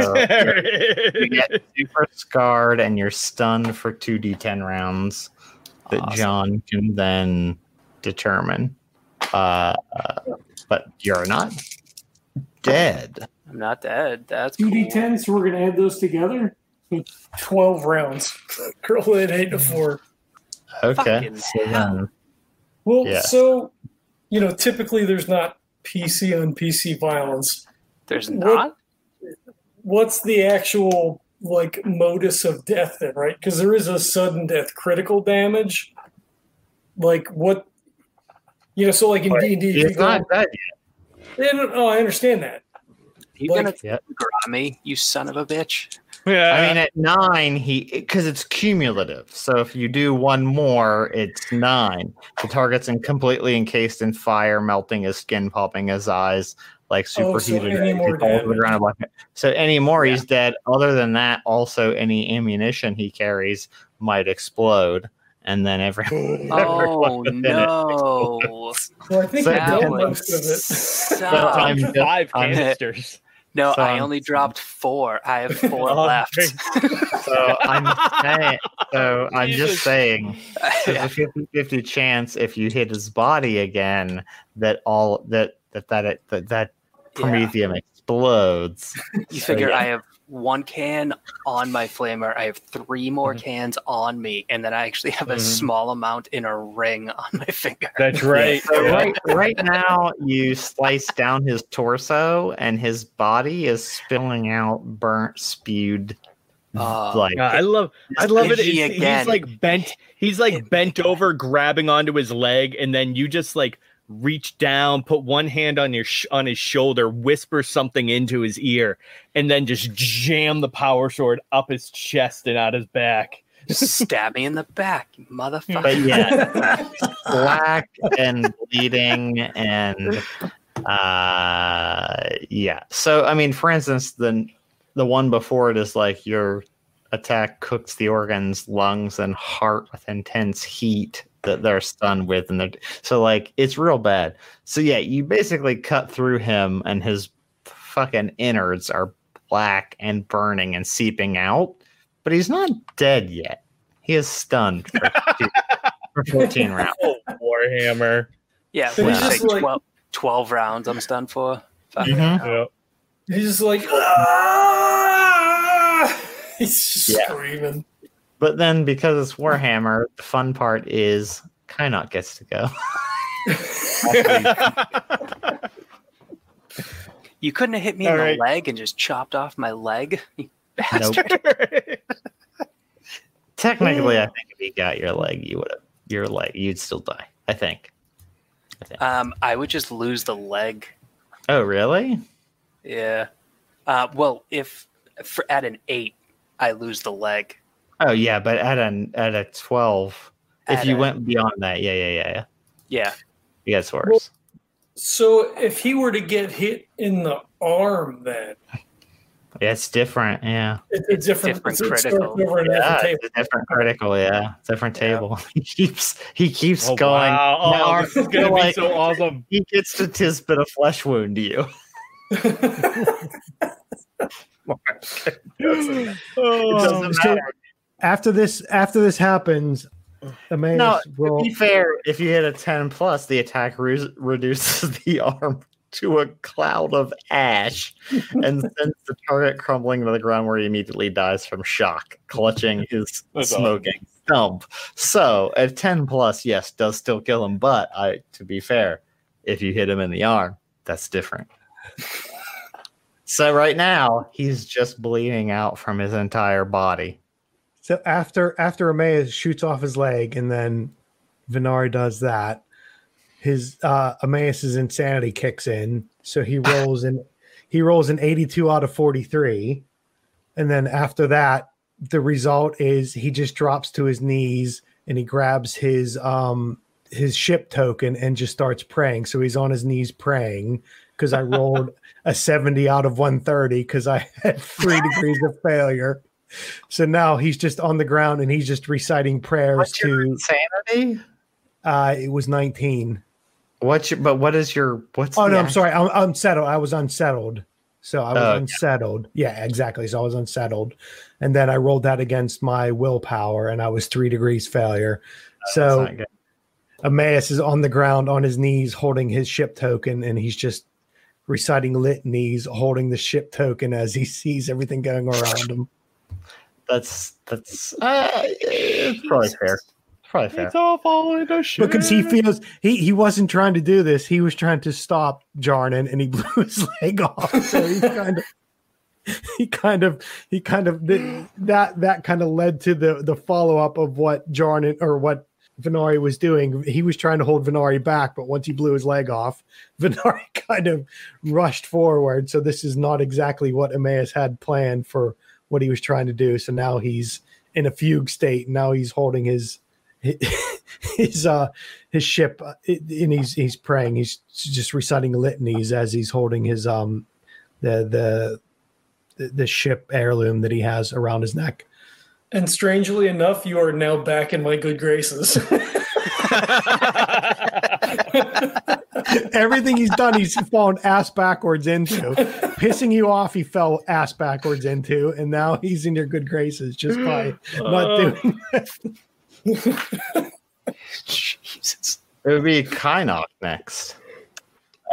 you get super scarred and you're stunned for 2d10 rounds that Awesome. John can then determine. Uh, uh, but you're not dead. I'm not dead. That's 2d10, so we're gonna add those together. So Twelve rounds. Girl that eight to four. Okay. So then, Well, Yeah. so you know, typically there's not PC on PC violence. There's What- not. What's the actual like modus of death then, right? Because there is a sudden death critical damage. Like what you know, so like in D and D, he's not dead Oh, I understand that. You Like- gonna Yet. grab me, you son of a bitch? Yeah. I mean, at nine, he because it's cumulative. So if you do one more, it's nine. The target's in completely encased in fire, melting his skin, popping his eyes like Oh, so superheated. any eggs. He more falls to the damage. ground like- So any more, he's dead. Other than that, also any ammunition he carries might explode, and then every. Oh no! Well, I think So I that got would most of it. suck. I'm five I'm- canisters. No, So I I'm- only dropped four. I have four Oh, left. So I'm saying, so I'm Jesus. just saying there's a 50 50 chance if you hit his body again that all that that that it, that, that Yeah. promethium explodes. You So, figure yeah. I have one can on my flamer. I have three more Mm-hmm. Mhm. cans on me, and then I actually have a Mhm. small amount in a ring on my finger. That's right. So Yeah. right right now you slice down his torso and his body is spilling out burnt spewed Oh, like Yeah, I love I love it. Is he He's, again? he's like bent. He's like bent over, grabbing onto his leg, and then you just like reach down, put one hand on your sh- on his shoulder, whisper something into his ear, and then just jam the power sword up his chest and out his back. stab me in the back, motherfucker. but yeah black and bleeding and uh yeah so i mean for instance the the one before it is like your attack cooks the organs lungs and heart with intense heat that they're stunned with and they're so like it's real bad so yeah you basically cut through him and his fucking innards are black and burning and seeping out but he's not dead yet he is stunned for, for 14 rounds Oh, Warhammer. yeah, But what he's do you like- 12, 12 rounds I'm stunned for. Fuck. Mhm. Yeah. He's just like, "Ah!" He's just Yeah. screaming. But then because it's Warhammer, the fun part is Kynok gets to go. You couldn't have hit me All in right. the leg and just chopped off my leg, you bastard. Technically, I think if you got your leg, you would have your leg, you'd still die. I think. Um, I would just lose the leg. Oh, really? Yeah. Uh, well, if for, at an eight, I lose the leg. Oh, yeah, but at an at a twelve, if you a- went beyond that, yeah, yeah, yeah, yeah, Yeah. it gets worse. So if he were to get hit in the arm, then Yeah, it's different. Yeah, it's It's different, different it's- it starts critical. over yeah, different it's a different critical. Yeah, different Yeah. table. He keeps he keeps Oh, going. wow. Oh, Now, this is gonna feel be like so awesome. He gets to tisbit a flesh wound to you. It doesn't matter. After this, after this happens, Emmaus No, will. To be fair, if you hit a 10 plus, the attack re- reduces the arm to a cloud of ash and sends the target crumbling to the ground where he immediately dies from shock, clutching his That's smoking stump. So at 10 plus, yes, does still kill him, but I to be fair, if you hit him in the arm, that's different. so right now, he's just bleeding out from his entire body. So after after Emmaus shoots off his leg, and then Venari does that, his uh Emmaus's insanity kicks in. So he rolls in he rolls an 82 out of 43. And then after that, the result is he just drops to his knees and he grabs his um his ship token and just starts praying. So he's on his knees praying because I rolled a 70 out of 130 because I had three degrees of failure. So now he's just on the ground and he's just reciting prayers What's your to insanity? uh it was 19. What's your, but what is your what's Oh the no, I'm sorry. I'm unsettled. I was unsettled. So I was Oh, okay. unsettled. Yeah, exactly. So I was unsettled. And then I rolled that against my willpower and I was 3 degrees failure. That's so not. Emmaus is on the ground on his knees holding his ship token and he's just reciting litanies holding the ship token as he sees everything going around him. That's that's uh, it's probably fair. It's probably fair. It's all falling to shit. because he feels he he wasn't trying to do this. He was trying to stop Jarnan, and he blew his leg off. So he kind of he kind of he kind of that that kind of led to the the follow up of what Jarnan or what Venari was doing. He was trying to hold Venari back, but once he blew his leg off, Venari kind of rushed forward. So this is not exactly what Emmaus had planned for what he was trying to do. So now he's in a fugue state. Now he's holding his his uh his ship uh, and he's he's praying he's just reciting litanies as he's holding his um the the, the ship heirloom that he has around his neck And strangely enough, you are now back in my good graces. everything he's done he's fallen ass backwards into pissing you off he fell ass backwards into and now he's in your good graces just by not Oh. doing Jesus. It would be Kynok next.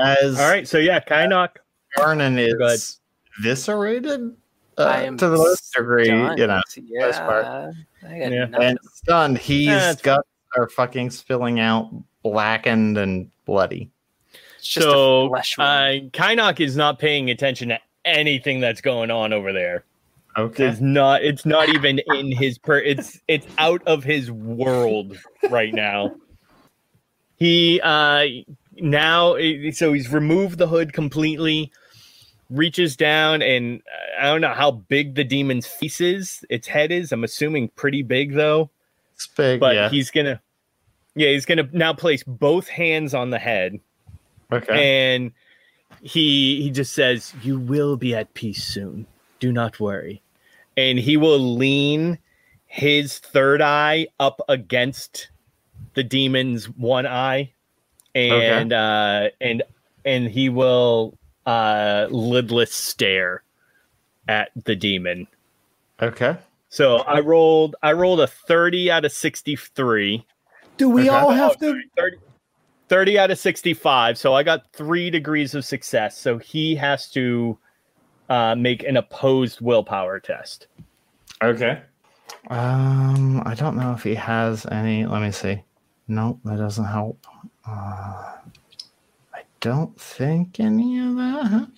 As All right, so yeah, Kynok. Jarnan Go ahead. is eviscerated uh, I am to the most degree, you know, yeah, most part. I got Yeah. nothing. and stunned. He's Yeah, it's- guts are fucking spilling out, blackened and bloody. It's just a So flesh uh, wound. Kynok is not paying attention to anything that's going on over there. Okay. It's not. It's not even in his per. It's it's out of his world right now. He uh now so he's removed the hood completely. Reaches down and uh, I don't know how big the demon's face is. Its head is. I'm assuming pretty big though. It's big, But yeah. he's gonna. Yeah, he's gonna now place both hands on the head okay. and he he just says you will be at peace soon do not worry and he will lean his third eye up against the demon's one eye and uh and and he will uh lidless stare at the demon okay. So i rolled i rolled a 30 out of 63 do we Okay. all have Oh, to 30, 30 out of 65 so i got three degrees of success so he has to uh, make an opposed willpower test Okay. Um, I don't know if he has any. Let me see. Nope, that doesn't help. Uh, I don't think any of that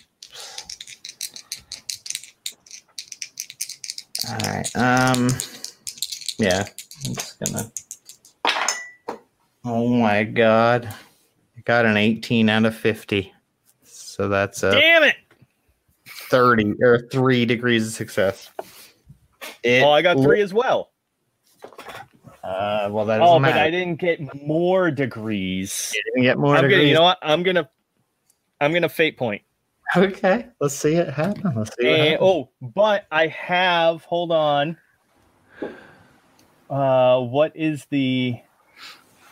All right. Um. Yeah, I'm just gonna. Oh my god! I got an 18 out of 50. So that's a Damn it! 30 or three degrees of success. It Oh, I got three as well. Uh, well, that Oh, but. I didn't get more degrees. You didn't get more I'm gonna, degrees. you know what? I'm gonna, I'm gonna fate point. Okay, let's see it happen. Let's see. What And, happens. oh, but I have. Hold on. Uh, what is the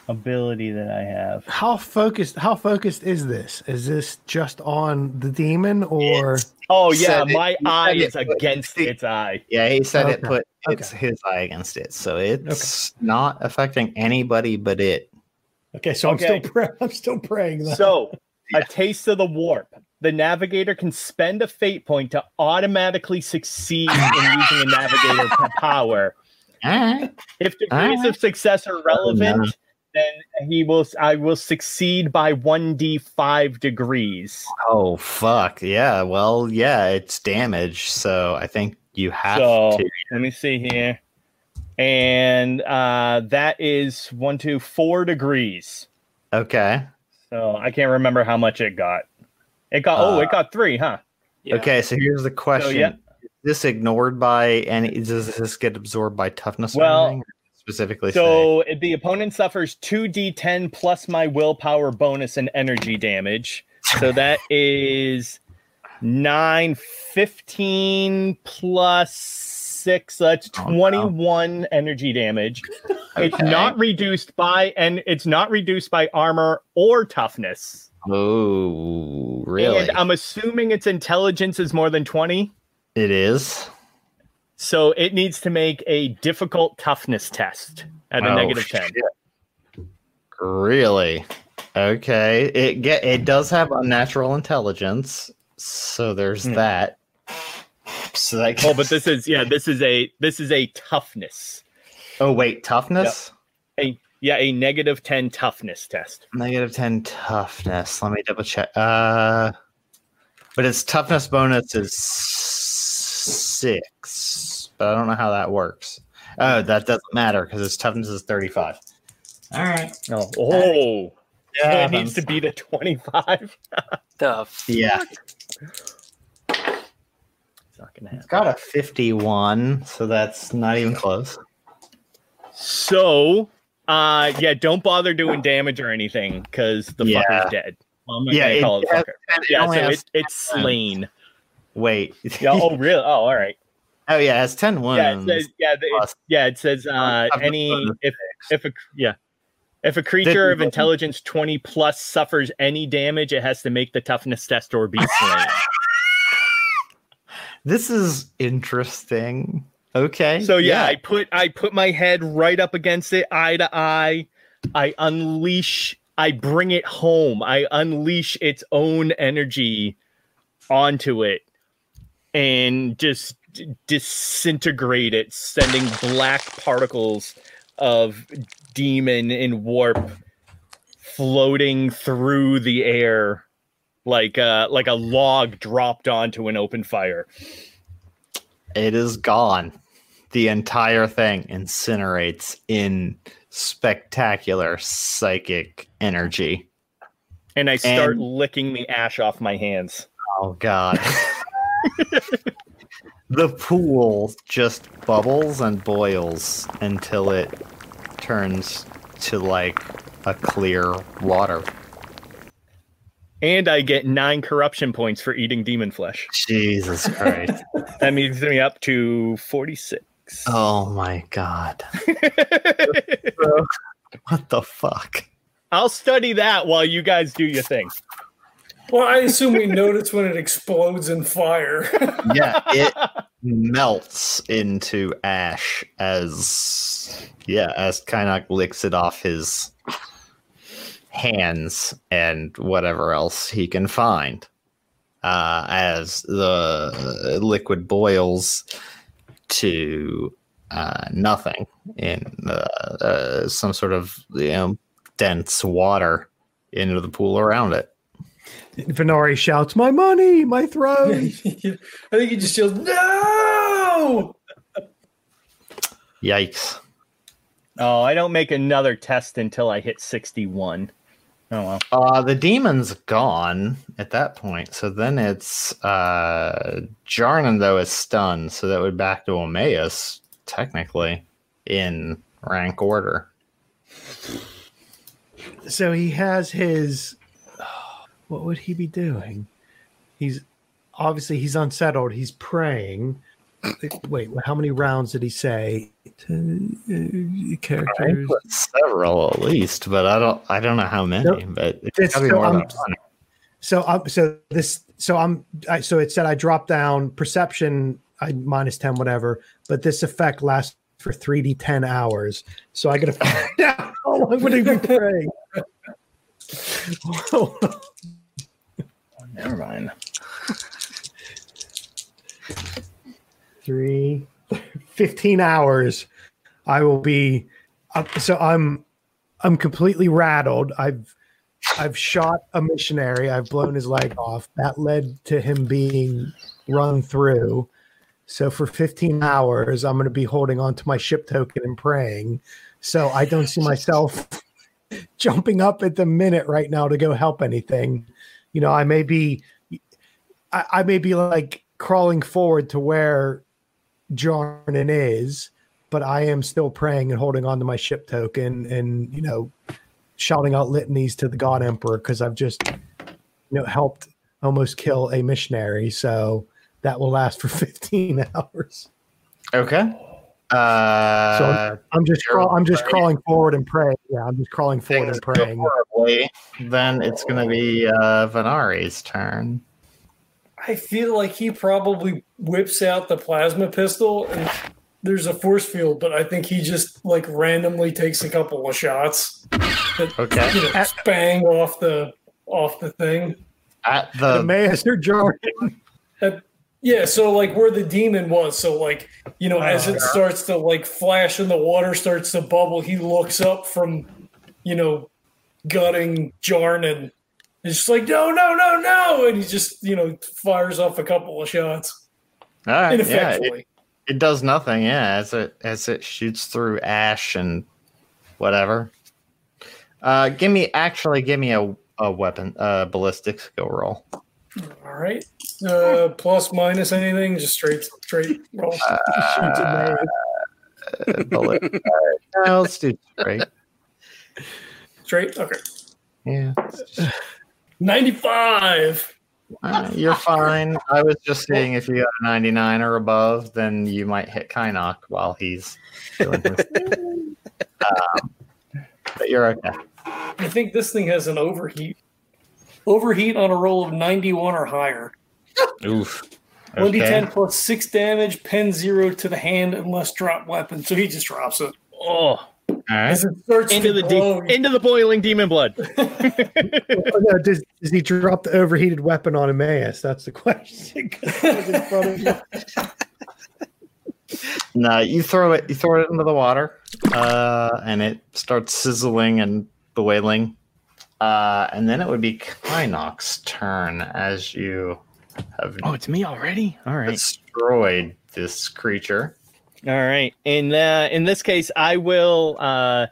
ability that I have? How focused? How focused is this? Is this just on the demon, or Oh yeah, Said it- my eye is it, is but- against its eye. Yeah, he said it Okay, put it's okay. his eye against it, so it's not affecting anybody but it. okay? So I'm still pray- I'm still praying. That. So, a taste of the warp. The navigator can spend a fate point to automatically succeed in using a navigator power. Right. If degrees Alright. of success are relevant, then he will. I will succeed by one d five degrees. Oh fuck yeah! Well, yeah, it's damage, so I think you have So to. let me see here, and uh, that is one, two, four degrees. Okay. So I can't remember how much it got. It got. oh, Uh, it got three, huh? Yeah. Okay, so here's the question: yeah. Is this ignored by any? Does this get absorbed by toughness? or Well, anything? specifically. So if the opponent suffers 2d10 plus my willpower bonus and energy damage. So that is nine fifteen plus 6. So that's Oh, no. 21 energy damage. It's not reduced by, and it's not reduced by armor or toughness. Oh, really? And I'm assuming its intelligence is more than 20. it is. So it needs to make a difficult toughness test at a Oh, negative 10. shit. Really? Okay. It get it does have unnatural intelligence, so there's Hmm. that. So that Oh, but this is yeah, this is a this is a toughness. Oh wait, toughness. A yeah, a negative 10 toughness test. Negative ten toughness. Let me double check. Uh, but its toughness bonus is six, but I don't know how that works. Oh, that doesn't matter because its toughness is thirty-five. All right. Oh, oh. Yeah, it needs to beat a 25. The f- Yeah, It's not gonna it's happen. got a fifty-one, so that's not even close. So uh yeah, don't bother doing damage or anything because the Yeah. fucker's dead. Well, I'm not Yeah, gonna it call it has- fucker. it Yeah, so it, it's slain. Wait. Yeah, oh really? Oh, all right. oh yeah, it's ten wounds. Yeah, it says yeah, it, yeah, it says uh Toughness any if if a yeah. If a creature of intelligence 20 plus suffers any damage, it has to make the toughness test or be slain. This is interesting. Okay. So yeah, I put I put my head right up against it, eye to eye. I unleash. I bring it home. I unleash its own energy onto it, and just disintegrate it, sending black particles of demon and warp floating through the air like uh like a log dropped onto an open fire. it is gone. The entire thing incinerates in spectacular psychic energy. and I start And- licking the ash off my hands. Oh god. the pool just bubbles and boils until it turns to like a clear water. And I get nine corruption points for eating demon flesh. Jesus Christ. That means me up to 46. oh my god. What the fuck? I'll study that while you guys do your thing. Well, I assume we notice when it explodes in fire. Yeah, it melts into ash as yeah, as Kynok licks it off his hands and whatever else he can find. Uh, as the liquid boils, to uh, nothing in uh, uh, some sort of you know dense water into the pool around it. Venari shouts, "My money, my throne!" I think he just yells, "No!" Yikes! Oh, I don't make another test until I hit 61. Oh well. Uh, the demon's gone at that point, so then it's uh, Jarnan though is stunned, so that would back to Emmaus technically in rank order. so he has his. What would he be doing? He's obviously he's unsettled. He's praying. Wait, how many rounds did he say? To, uh, I characters. several at least, but I don't I don't know how many. Nope. But it's gotta be so more than I'm- one. So I'm so this so I'm I, so it said I dropped down perception I minus ten whatever, but this effect lasts for three d ten hours. So I gotta find out how long would he be praying. Never mind. Three, 15 hours. I will be up. So I'm I'm completely rattled. I've I've shot a missionary. I've blown his leg off. That led to him being run through. So for 15 hours, I'm going to be holding on to my ship token and praying. So I don't see myself jumping up at the minute right now to go help anything. You know, I may be, I, I may be like crawling forward to where Jarnan is, but I am still praying and holding on to my ship token and, you know, shouting out litanies to the God Emperor because I've just, you know, helped almost kill a missionary. So that will last for 15 hours. Okay. Uh, I'm just crawl, I'm just crawling forward and praying. Yeah, I'm just crawling forward and praying. horribly, then it's going to be uh, Venari's turn. I feel like he probably whips out the plasma pistol and there's a force field, but I think he just like randomly takes a couple of shots. That, Okay. You know, bang off the off the thing. At The the Master Jarnan. Yeah, so like where the demon was, so like you know, as oh, it starts to like flash and the water starts to bubble, he looks up from, you know, gutting Jarnan. It's just like no, no, no, no, and he just you know fires off a couple of shots all right, yeah, it, it does nothing. Yeah, as it as it shoots through ash and whatever. Uh, give me actually give me a, a weapon, uh, ballistic skill roll. All right, uh, plus minus anything, just straight straight roll. Uh, bullet. no, let's do straight. straight, okay. Yeah, Ninety-five. uh, you're fine. I was just seeing if you got a 99 or above, then you might hit Kynok while he's doing his. um, but you're okay. I think this thing has an overheat. Overheat on a roll of ninety-one or higher. Oof. One d Okay. ten plus six damage, pen zero to the hand unless drop weapon. So he just drops it. Oh, All right. As it into the glow, deep, into the boiling demon blood. Oh, no, does, does he drop the overheated weapon on Emmaus? That's the question. it was in front of you. No, you throw it. You throw it into the water, uh, and it starts sizzling and boiling. Uh, and then it would be Kynok's turn as you have Oh, it's me already. All right. destroyed this creature. All right. In uh, in this case, I will uh,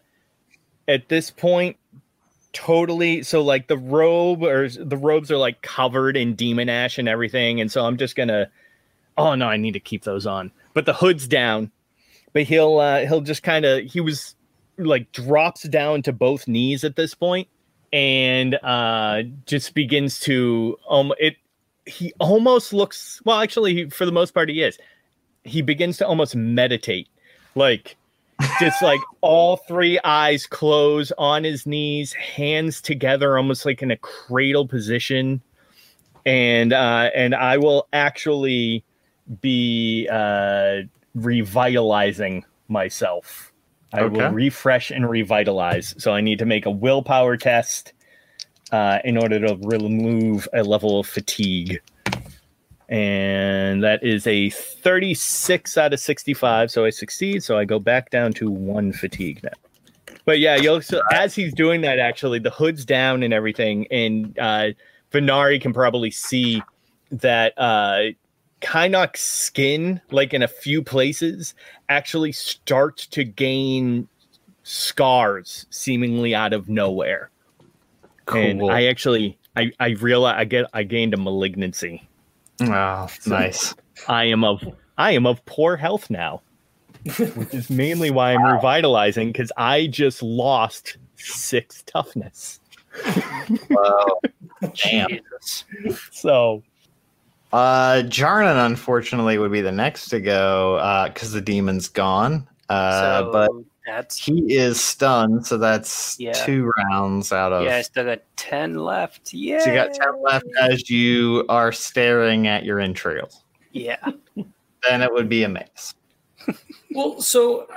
at this point totally so like the robe or the robes are like covered in demon ash and everything, and so I'm just gonna. Oh no, I need to keep those on. But the hood's down. But he'll uh, he'll just kind of he was like drops down to both knees at this point and uh just begins to um it he almost looks well actually for the most part he is he begins to almost meditate like just like all three eyes close on his knees hands together almost like in a cradle position. And uh and i will actually be uh revitalizing myself. I will refresh and revitalize. So i need to make a willpower test uh in order to remove a level of fatigue and that is a 36 out of 65. So I succeed. So I go back down to one fatigue now. But yeah, you'll so as he's doing that, actually, the hood's down and everything, and uh, Venari can probably see that uh, Kynok's skin, like in a few places, actually starts to gain scars seemingly out of nowhere. And Cool. I actually, I, I realize I get, I gained a malignancy. Oh, nice. I am of, I am of poor health now, which is mainly why I'm revitalizing because I just lost six toughness. Wow. Damn. Jesus. So Uh, Jarnan, unfortunately, would be the next to go uh because the demon's gone. Uh, so but that's he is stunned, so that's Yeah. two rounds out of. yeah. I still got ten left. Yeah. So you got 10 left as you are staring at your entrails. Yeah. Then it would be Emmaus. Well, so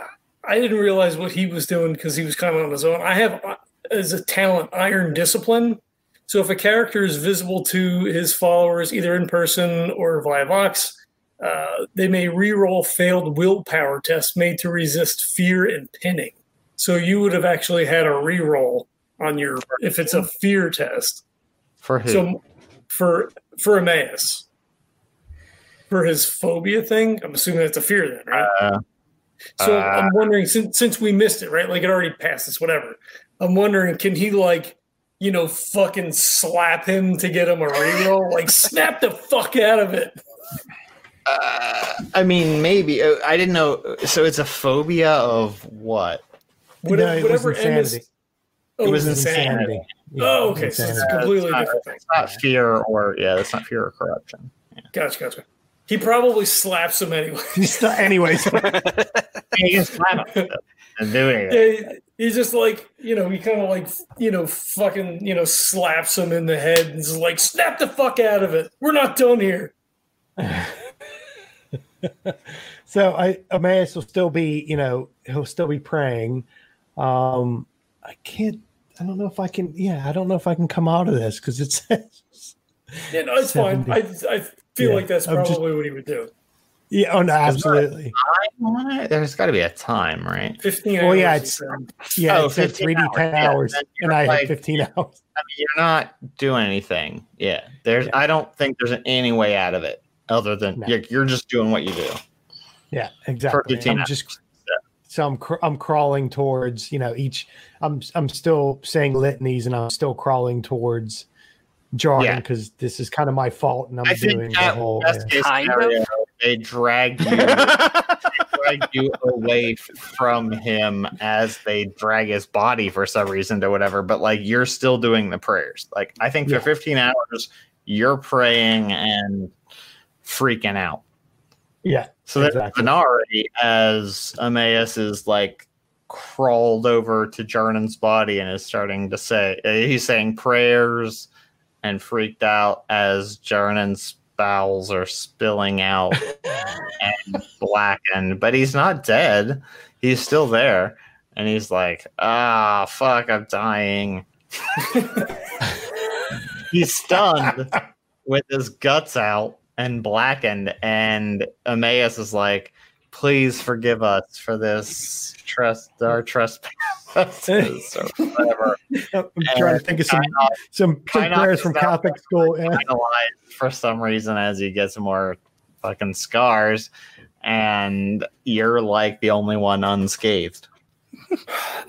I didn't realize what he was doing because he was kind of on his own. I have uh, as a talent iron discipline. So if a character is visible to his followers, either in person or via Vox, uh, they may reroll failed willpower tests made to resist fear and pinning. So you would have actually had a reroll on your if it's a fear test. For who? So for for Emmaus. For his phobia thing, I'm assuming that's a fear then, right? Uh, So Uh, I'm wondering since since we missed it, right? Like it already passed us, whatever. I'm wondering, can he like, you know, fucking slap him to get him a reroll? like snap the fuck out of it. Uh, I mean, maybe. Uh, I didn't know. So it's a phobia of what? Whatever, No, it was whatever insanity. Emmaus- Oh, It was insanity. Yeah, Oh, okay. So it's a completely It's not- different thing. It's not fear or, yeah, it's not fear or corruption. Gotcha, gotcha. He probably slaps him anyway. Just- anyways, You can slap him and do anything. Yeah, he's just like, you know, he kind of like, you know, fucking, you know, slaps him in the head and is like, snap the fuck out of it. We're not done here. so I Emmaus will still be, you know, he'll still be praying. Um, I can't. I don't know if I can. Yeah, I don't know if I can come out of this because it's. Yeah, no, it's fine. I, I feel Yeah, like that's probably just- what he would do. yeah. Oh no, absolutely. Time on it? There's got to be a time, right? 15 Well, yeah, it's- he. Yeah, Oh, it said 15 three D ten hours, yeah, hours, and you're I like- had fifteen hours. I mean, you're not doing anything. Yeah, there's. I don't think there's any way out of it other than No. you're, you're just doing what you do. Yeah, exactly. I'm hours. just so I'm cr- I'm crawling towards you know each. I'm I'm still saying litanies and I'm still crawling towards Jarnan Yeah. because this is kind of my fault and I'm I doing think the whole. best yeah. case Kind of. scenario, they drag you, drag you away from him as they drag his body for some reason to whatever. But like you're still doing the prayers. Like I think Yeah. for 15 hours you're praying and freaking out. Yeah, So Exactly. Venari, as Emmaus is like crawled over to Jarnan's body and is starting to say, uh, he's saying prayers and freaked out as Jarnan's bowels are spilling out and blackened, but he's not dead. He's still there. And he's like, ah, fuck, I'm dying. he's stunned with his guts out and blackened. And Emmaus is like, please forgive us for this trust, our trespasses or whatever. I'm trying to think of some Kynoch- some, some Kynoch prayers from Catholic school. Yeah. for some reason as he gets more fucking scars. And you're like the only one unscathed.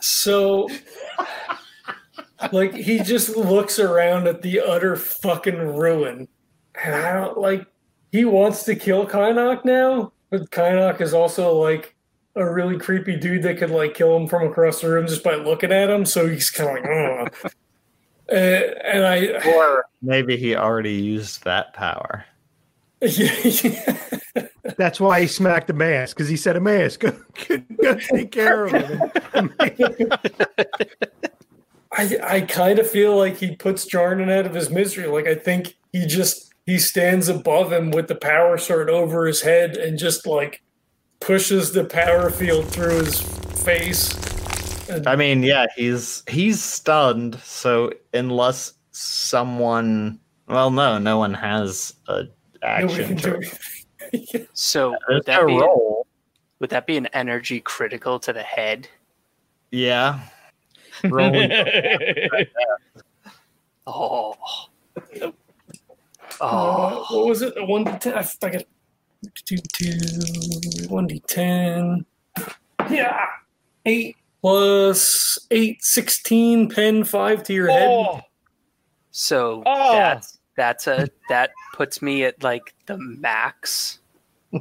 So, like, he just looks around at the utter fucking ruin. And I don't like, he wants to kill Kynok now, but Kynok is also like a really creepy dude that could like kill him from across the room just by looking at him. So he's kind of like, oh. Uh, and I, Or maybe he already used that power. yeah, That's why he smacked the mask because he said, Emmaus, go, go take care of him. I, I kind of feel like he puts Jarnan out of his misery. Like I think he just he stands above him with the power sword over his head and just like pushes the power field through his face. And I mean, yeah, he's he's stunned. So unless someone, well, no, no one has a action. can do turn. So would that a be roll. would that be an energy critical to the head? Yeah. Roll. Oh. Oh. what was it? One to ten. I f- I got two two one d ten. Yeah, eight plus eight, 16, pen five to your head. oh, So Oh. that's that's a that puts me at like the max. do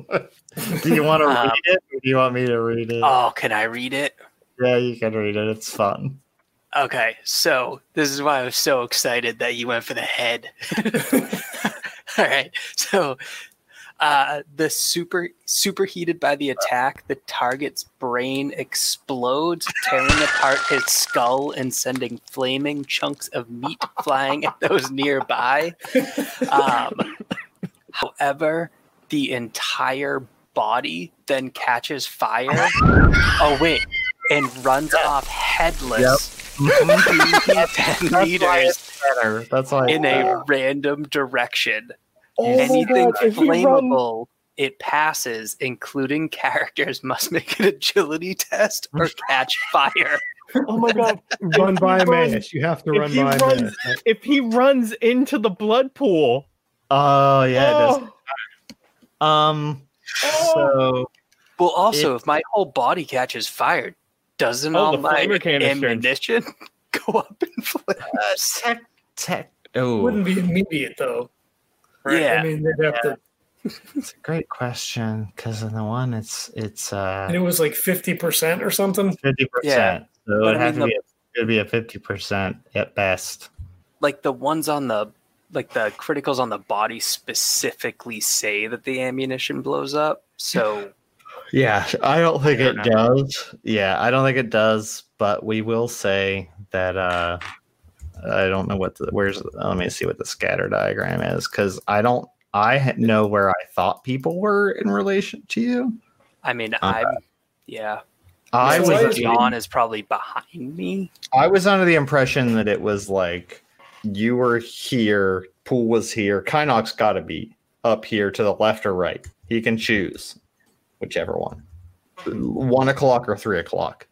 you want to Um, read it? Or do you want me to read it? Oh, can I read it? yeah, you can read it. It's fun. Okay, so this is why I was so excited that you went for the head. All right, so uh, the super superheated by the attack, the target's brain explodes, tearing apart his skull and sending flaming chunks of meat flying at those nearby. Um, however, the entire body then catches fire. Oh wait, and runs off headless. 10 That's why meters better. That's why. in a random direction. Oh Anything God, if he run- flammable, it passes, including characters must make an agility test or catch fire. oh my god! Run by a runs- Emmaus. You have to run by runs- Emmaus. If he runs into the blood pool, Oh yeah. It does. oh, Um. So Well, also, It- if my whole body catches fire, doesn't Oh, all my ammunition go up in flames? tech tech. Oh, Wouldn't be immediate though. Right? Yeah. I mean, they'd have to. it's a great question because in the one it's it's uh And it was like fifty percent or something. fifty Yeah. percent. So it But would have mean, to be a, be a fifty percent at best. Like the ones on the like the criticals on the body specifically say that the ammunition blows up. So Yeah, I don't think I it don't does. Yeah, I don't think it does, but we will say that uh I don't know what the where's let me see what the scatter diagram is cuz I don't I know where I thought people were in relation to you. I mean, Uh, I'm yeah. I So was John is probably behind me. I was under the impression that it was like you were here, Pool was here, Kynok's got to be up here to the left or right. He can choose whichever one, one o'clock or three o'clock.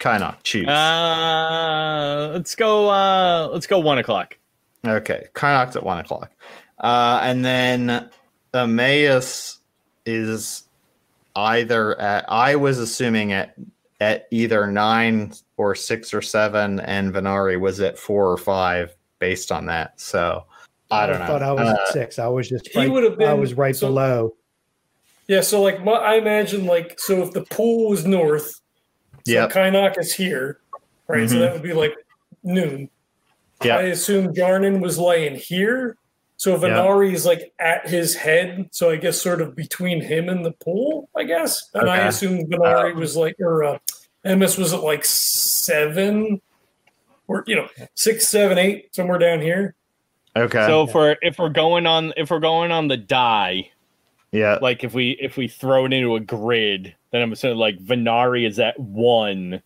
Kynox, choose. uh, let's go. Uh, let's go one o'clock. okay, Kynok's at one o'clock, uh, and then Emmaus is either at. I was assuming at at either nine or six or seven, and Venari was at four or five based on that. So I don't know. thought I was Uh, at six. I was just He would have been, I was right so- below. Yeah, so like my, I imagine like so if the pool was north, so Yep. Kynok is here, right? So Mhm. that would be like noon. Yeah. I assume Jarnan was laying here. So Venari is like at his head, so I guess sort of between him and the pool, I guess. And I assume Venari was like, or uh, Emmaus was at like seven, or you know, six, seven, eight, somewhere down here. Okay. So if we're if we're going on if we're going on the die, yeah. like if we if we throw it into a grid, then I'm saying like Venari is at one,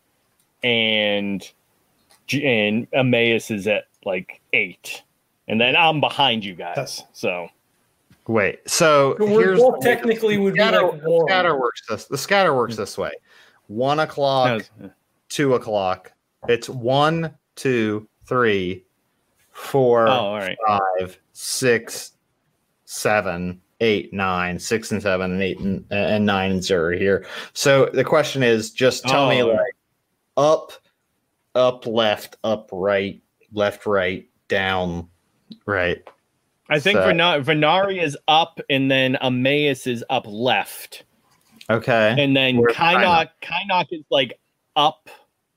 and and Emmaus is at like eight, and then I'm behind you guys. So Wait. So So we're here's both technically would be scatter, like scatter works this. The scatter works this way: one o'clock, uh, two o'clock. It's one, two, three, four, oh, all right. five, six, seven, eight, nine, six and seven and eight and, and nine and zero here. So the question is, just tell me Oh. like up, up, left, up, right, left, right, down, right. I think So- Venari, Venari is up, and then Emmaus is up left, Okay. and then Where's Kynok Kynok is like up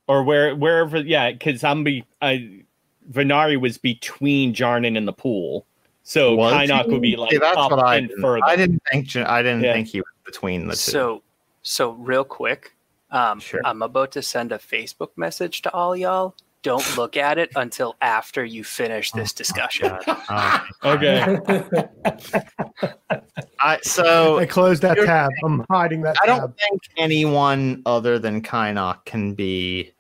or where wherever. Yeah, because I'm be I Venari was between Jarnan and the pool, so Was Kynok would be like See, that's up what I and didn't, further. I didn't think. J- I didn't Yeah. think he was between the two. So, so real quick, um, Sure. I'm about to send a Facebook message to all y'all. Don't look at it until after you finish this discussion. Uh, okay. I, so I closed that tab. I'm hiding that I tab. don't think anyone other than Kynok can be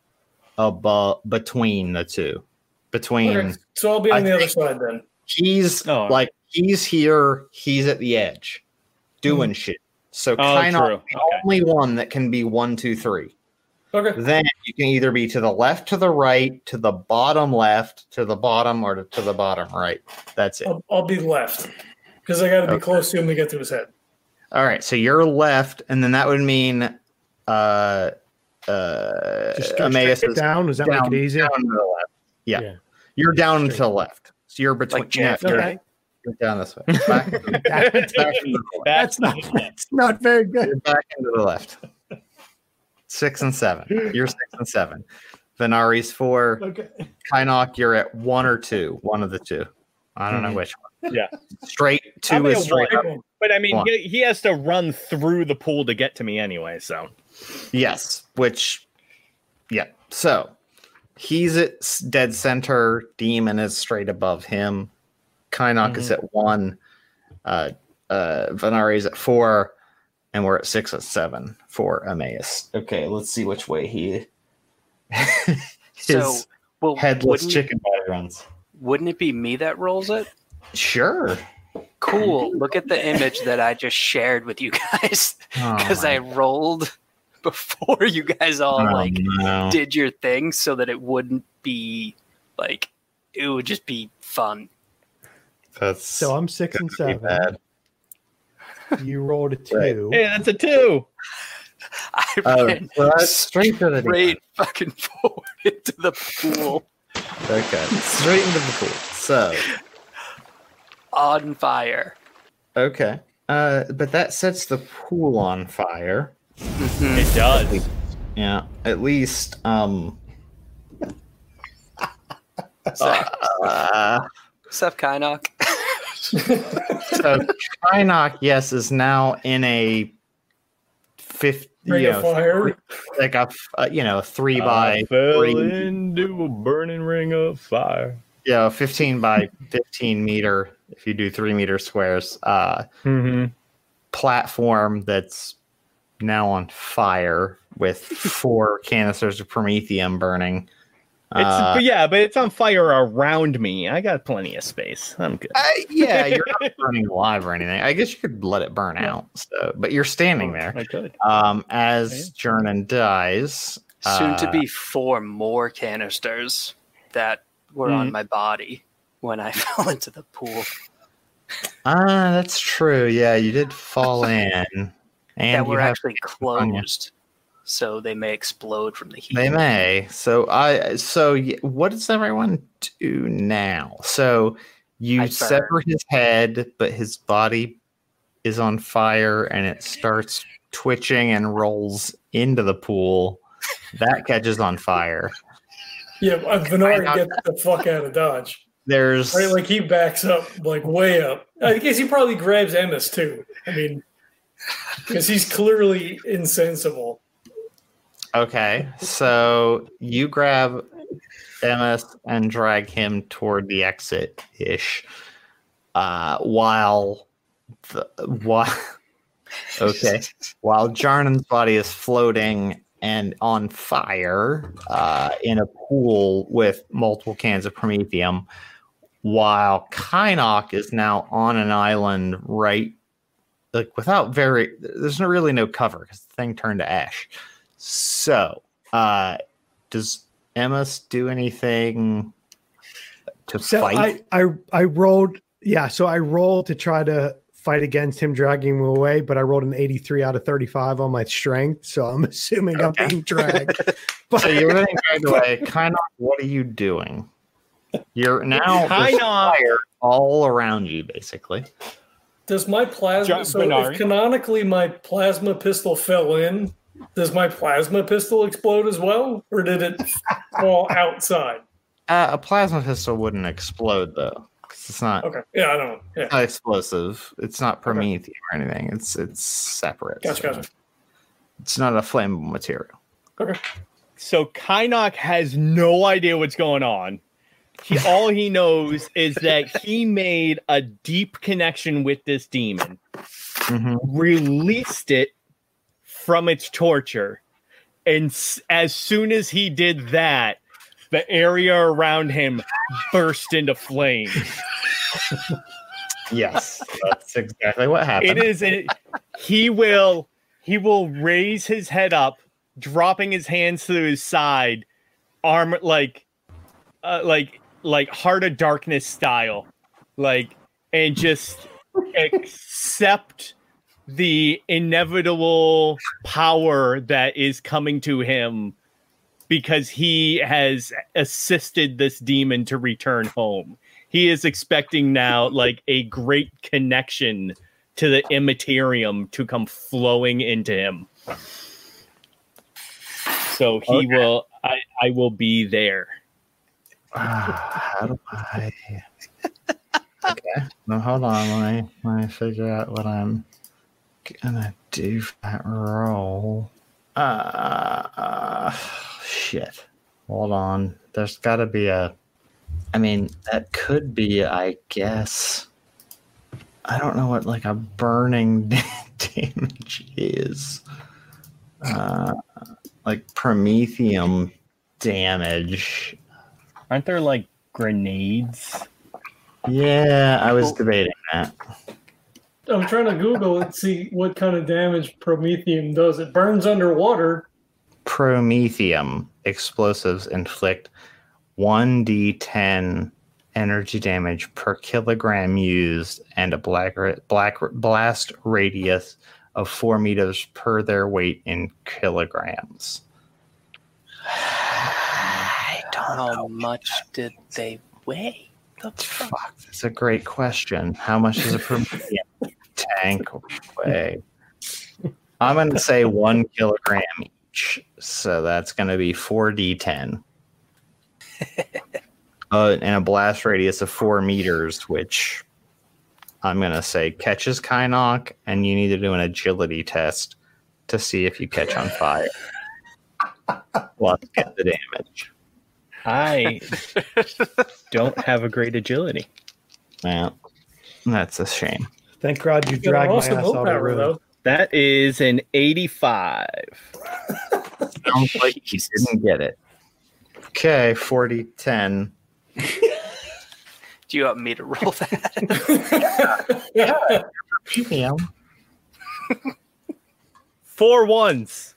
above between the two. Between Okay, so I'll be on I the other side then. He's Oh. like he's here. He's at the edge, doing shit. So Oh, kind of the Okay. only one that can be one, two, three. Okay. Then you can either be to the left, to the right, to the bottom left, to the bottom, or to, to the bottom right. That's it. I'll, I'll be left because I got to be Okay. close to him to get to his head. All right. So you're left, and then that would mean uh uh Just go Emmaus straight is down. Does that down, make it easier? down to the left. Yeah. Yeah. You're down Straight. to the left. So you're between Like yeah, JFK. Okay. you're down this way. Back, back into the. That's not. That's not very good. You're back into the left. Six and seven. You're six and seven. Venari's four. Okay. Kynok, you're at one or two. One of the two. I don't know hmm. which one. Yeah. Straight two Probably is straight one. up. But I mean, he, he has to run through the pool to get to me anyway. So Yes, which, yeah. So he's at dead center. Demon is straight above him. Kynok is at one. Uh, uh, Venari's at four. And we're at six and seven for Emmaus. Okay, let's see which way he. his So, well, headless wouldn't, chicken body runs. wouldn't it be me that rolls it? Sure. Cool. Look at the image that I just shared with you guys Oh because my I rolled before you guys all Oh, like no. did your thing so that it wouldn't be like it would just be fun. That's So I'm six and seven. bad. You rolled a Right. two. hey, that's a two. I Oh, ran well, straight to the straight fucking forward into the pool Okay, straight into the pool. So, on fire. okay, uh, but that sets the pool on fire. Mhm. It does. Yeah, at least. Um, uh, Sup, Kynok? so Kynok, yes, is now in a fifty, Ring you know, fire. like a f- uh, you know three I by fell three. into a burning ring of fire. yeah, fifteen by fifteen meter. If you do three meter squares, uh, Mm-hmm. platform that's now on fire with four canisters of promethium burning. It's Uh, but yeah, but it's on fire around me. I got plenty of space. I'm good. uh, yeah, you're not burning alive or anything. I guess you could let it burn Yeah. out. So, but you're standing there. I could. Um, as Jarnan dies, Soon to uh, be four more canisters that were on Mhm. my body when I fell into the pool. Ah, that's true. Yeah, you did fall in, and that you were actually closed, so they may explode from the heat. They may. So I. So what does everyone do now? So you I sever burn. his head, but his body is on fire, and it starts twitching and rolls into the pool. That catches on fire. Yeah, Venari gets the fuck out of Dodge. There's Right, like he backs up, like way up. I guess he probably grabs Emmaus too. I mean, because he's clearly insensible. okay. So you grab Emmaus and drag him toward the exit ish, uh, while the while okay while Jarnan's body is floating and on fire uh, in a pool with multiple cans of promethium, while Kynok is now on an island right like without very there's no really no cover because the thing turned to ash. So uh does Emmaus do anything to So fight? I, I I rolled yeah, so I rolled to try to fight against him dragging me away, but I rolled an 83 out of 35 on my strength, so I'm assuming I'm being dragged. But so you're getting dragged away. Kynok, what are you doing? You're now there's fire all around you, basically. Does my plasma? John So Venari. if canonically my plasma pistol fell in, does my plasma pistol explode as well, or did it fall outside? Uh, a plasma pistol wouldn't explode though, 'cause it's not, Okay, yeah, I don't know. Yeah, it's not explosive. It's not promethium or anything. It's it's separate. Gotcha, so gotcha. It's not a flammable material. okay. So Kynok has no idea what's going on. He, all he knows is that he made a deep connection with this demon, Mhm. released it from its torture, and s- as soon as he did that, the area around him burst into flames. Yes, that's exactly what happened. It is. A, he will. He will raise his head up, dropping his hands to his side, arm like, uh, like like Heart of Darkness style, like, and just accept the inevitable power that is coming to him because he has assisted this demon to return home. He is expecting now like a great connection to the immaterium to come flowing into him. So he Okay. will I, I will be there. Ah, how do I? okay, no, hold on. Let me let me figure out what I'm gonna do for that roll. Uh, uh shit. Hold on. There's got to be a. I mean, that could be. I guess. I don't know what like a burning damage is. Uh, like promethium damage. Aren't there like grenades? Yeah, I was oh. debating that. I'm trying to Google and see what kind of damage promethium does. It burns underwater. Promethium explosives inflict 1d10 energy damage per kilogram used and a black, black blast radius of 4 meters per their weight in kilograms. I How much did they weigh? The fuck? Fuck, that's a great question. How much does a promethium tank weigh? I'm going to say one kilogram each. So that's going to be 4d10. uh, and a blast radius of four meters, which I'm going to say catches Kynok, and you need to do an agility test to see if you catch on fire. Plus, get the damage. I don't have a great agility. Yeah, that's a shame. Thank God you You dragged my ass out of the willpower, room. though. That is an 85. Sounds like he didn't get it. Okay, 40 10. Do you want me to roll that? Premium. Four ones.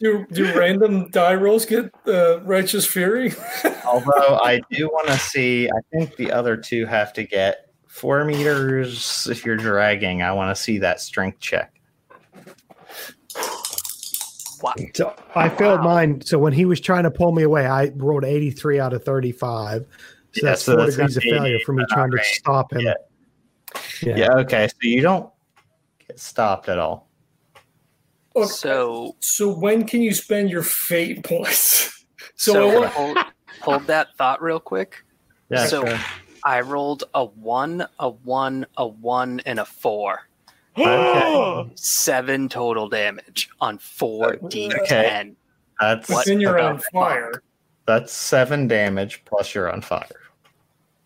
Do do random die rolls get uh, righteous fury? Although I do want to see, I think the other two have to get four meters if you're dragging. I want to see that strength check. Wow. So I failed Wow. mine. So when he was trying to pull me away, I rolled 83 out of 35. So Yeah, that's so four that's degrees of failure for me not trying to stop him. Yeah. Yeah. Yeah, okay. So you don't get stopped at all. Okay. So, So when can you spend your fate points? So, so, I hold, hold that thought real quick. Yeah, So- sure. I rolled a one, a one, a one, and a four. Okay. Seven total damage on four D10. That's but then you're on the fire. that's seven damage plus you're on fire.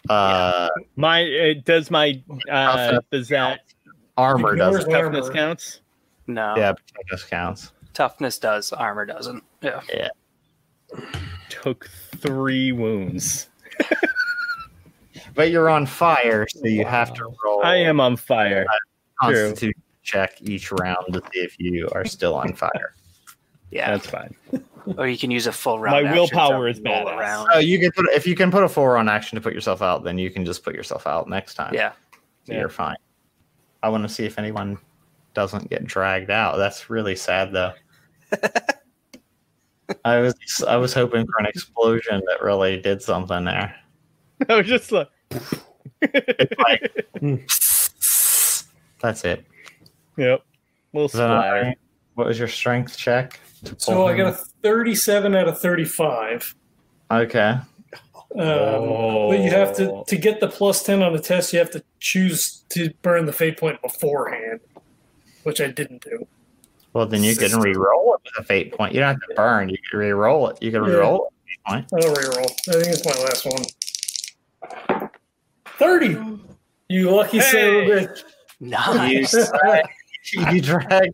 Uh, My uh, does my uh, does that armor doesn't. armor. toughness counts? No, Yeah, toughness counts. toughness does, armor doesn't. Yeah. Took three wounds. But you're on fire, so you have to roll. I am on fire. Uh, True. constitution check each round to see if you are still on fire. Yeah. That's fine. or you can use a full round. My willpower is roll badass. around. Oh, you can put if you can put a four on action to put yourself out, then you can just put yourself out next time. Yeah. So Yeah. you're fine. I want to see if anyone doesn't get dragged out. That's really sad though. I was I was hoping for an explosion that really did something there. I was just like, That's it. yep. Little Is that splatter. right? What was your strength check? to So pull I got a 37 out of 35. Okay. Um, But you have to Oh. to get the plus 10 on the test. You have to choose to burn the fate point beforehand, which I didn't do. Well, then you can re-roll it with a fate point. You don't have to burn. You can re-roll it. You can re-roll it. with a fate point. I'll reroll. I think it's my last one. 30. You lucky son of a Hey! bitch. You Nice. drag, you drag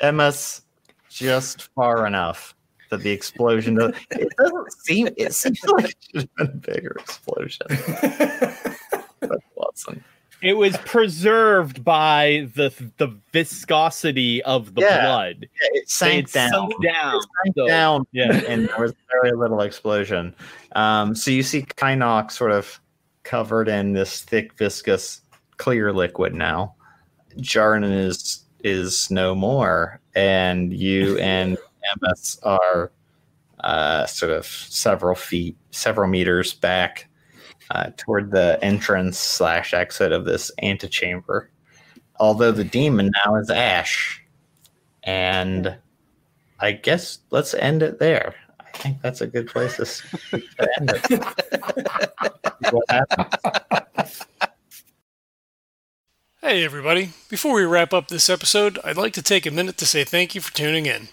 Emmaus just far enough that the explosion doesn't, It doesn't seem. It seems like it should have been a bigger explosion. That's awesome. It was preserved by the the viscosity of the Yeah. blood. it sank It down. sunk down. It sank So, down, yeah. and there was very little explosion. Um, so you see Kynox sort of covered in this thick, viscous, clear liquid now. Jarnan is is no more, and you and Emmaus are uh, sort of several feet, several meters back uh, toward the entrance slash exit of this antechamber. Although the demon now is Ash, and I guess let's end it there. I think that's a good place to, to end it. Hey, everybody. Before we wrap up this episode, I'd like to take a minute to say thank you for tuning in.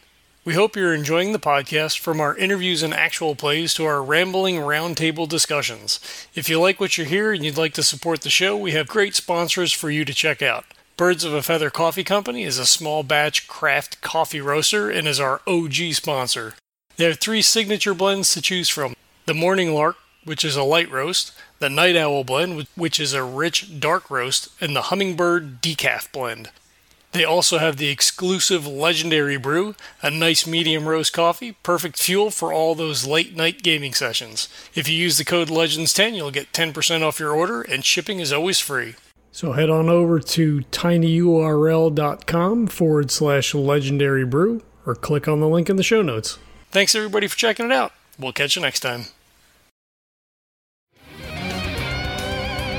We hope you're enjoying the podcast from our interviews and actual plays to our rambling roundtable discussions. If you like what you hear and you'd like to support the show, we have great sponsors for you to check out. Birds of a Feather Coffee Company is a small batch craft coffee roaster and is our OG sponsor. They have three signature blends to choose from the Morning Lark, which is a light roast, the Night Owl blend, which is a rich dark roast, and the Hummingbird Decaf blend. They also have the exclusive Legendary Brew, a nice medium roast coffee, perfect fuel for all those late night gaming sessions. If you use the code LEGENDS10, you'll get 10% off your order, and shipping is always free. So head on over to tinyurl.com forward slash legendary brew or click on the link in the show notes. Thanks everybody for checking it out. We'll catch you next time.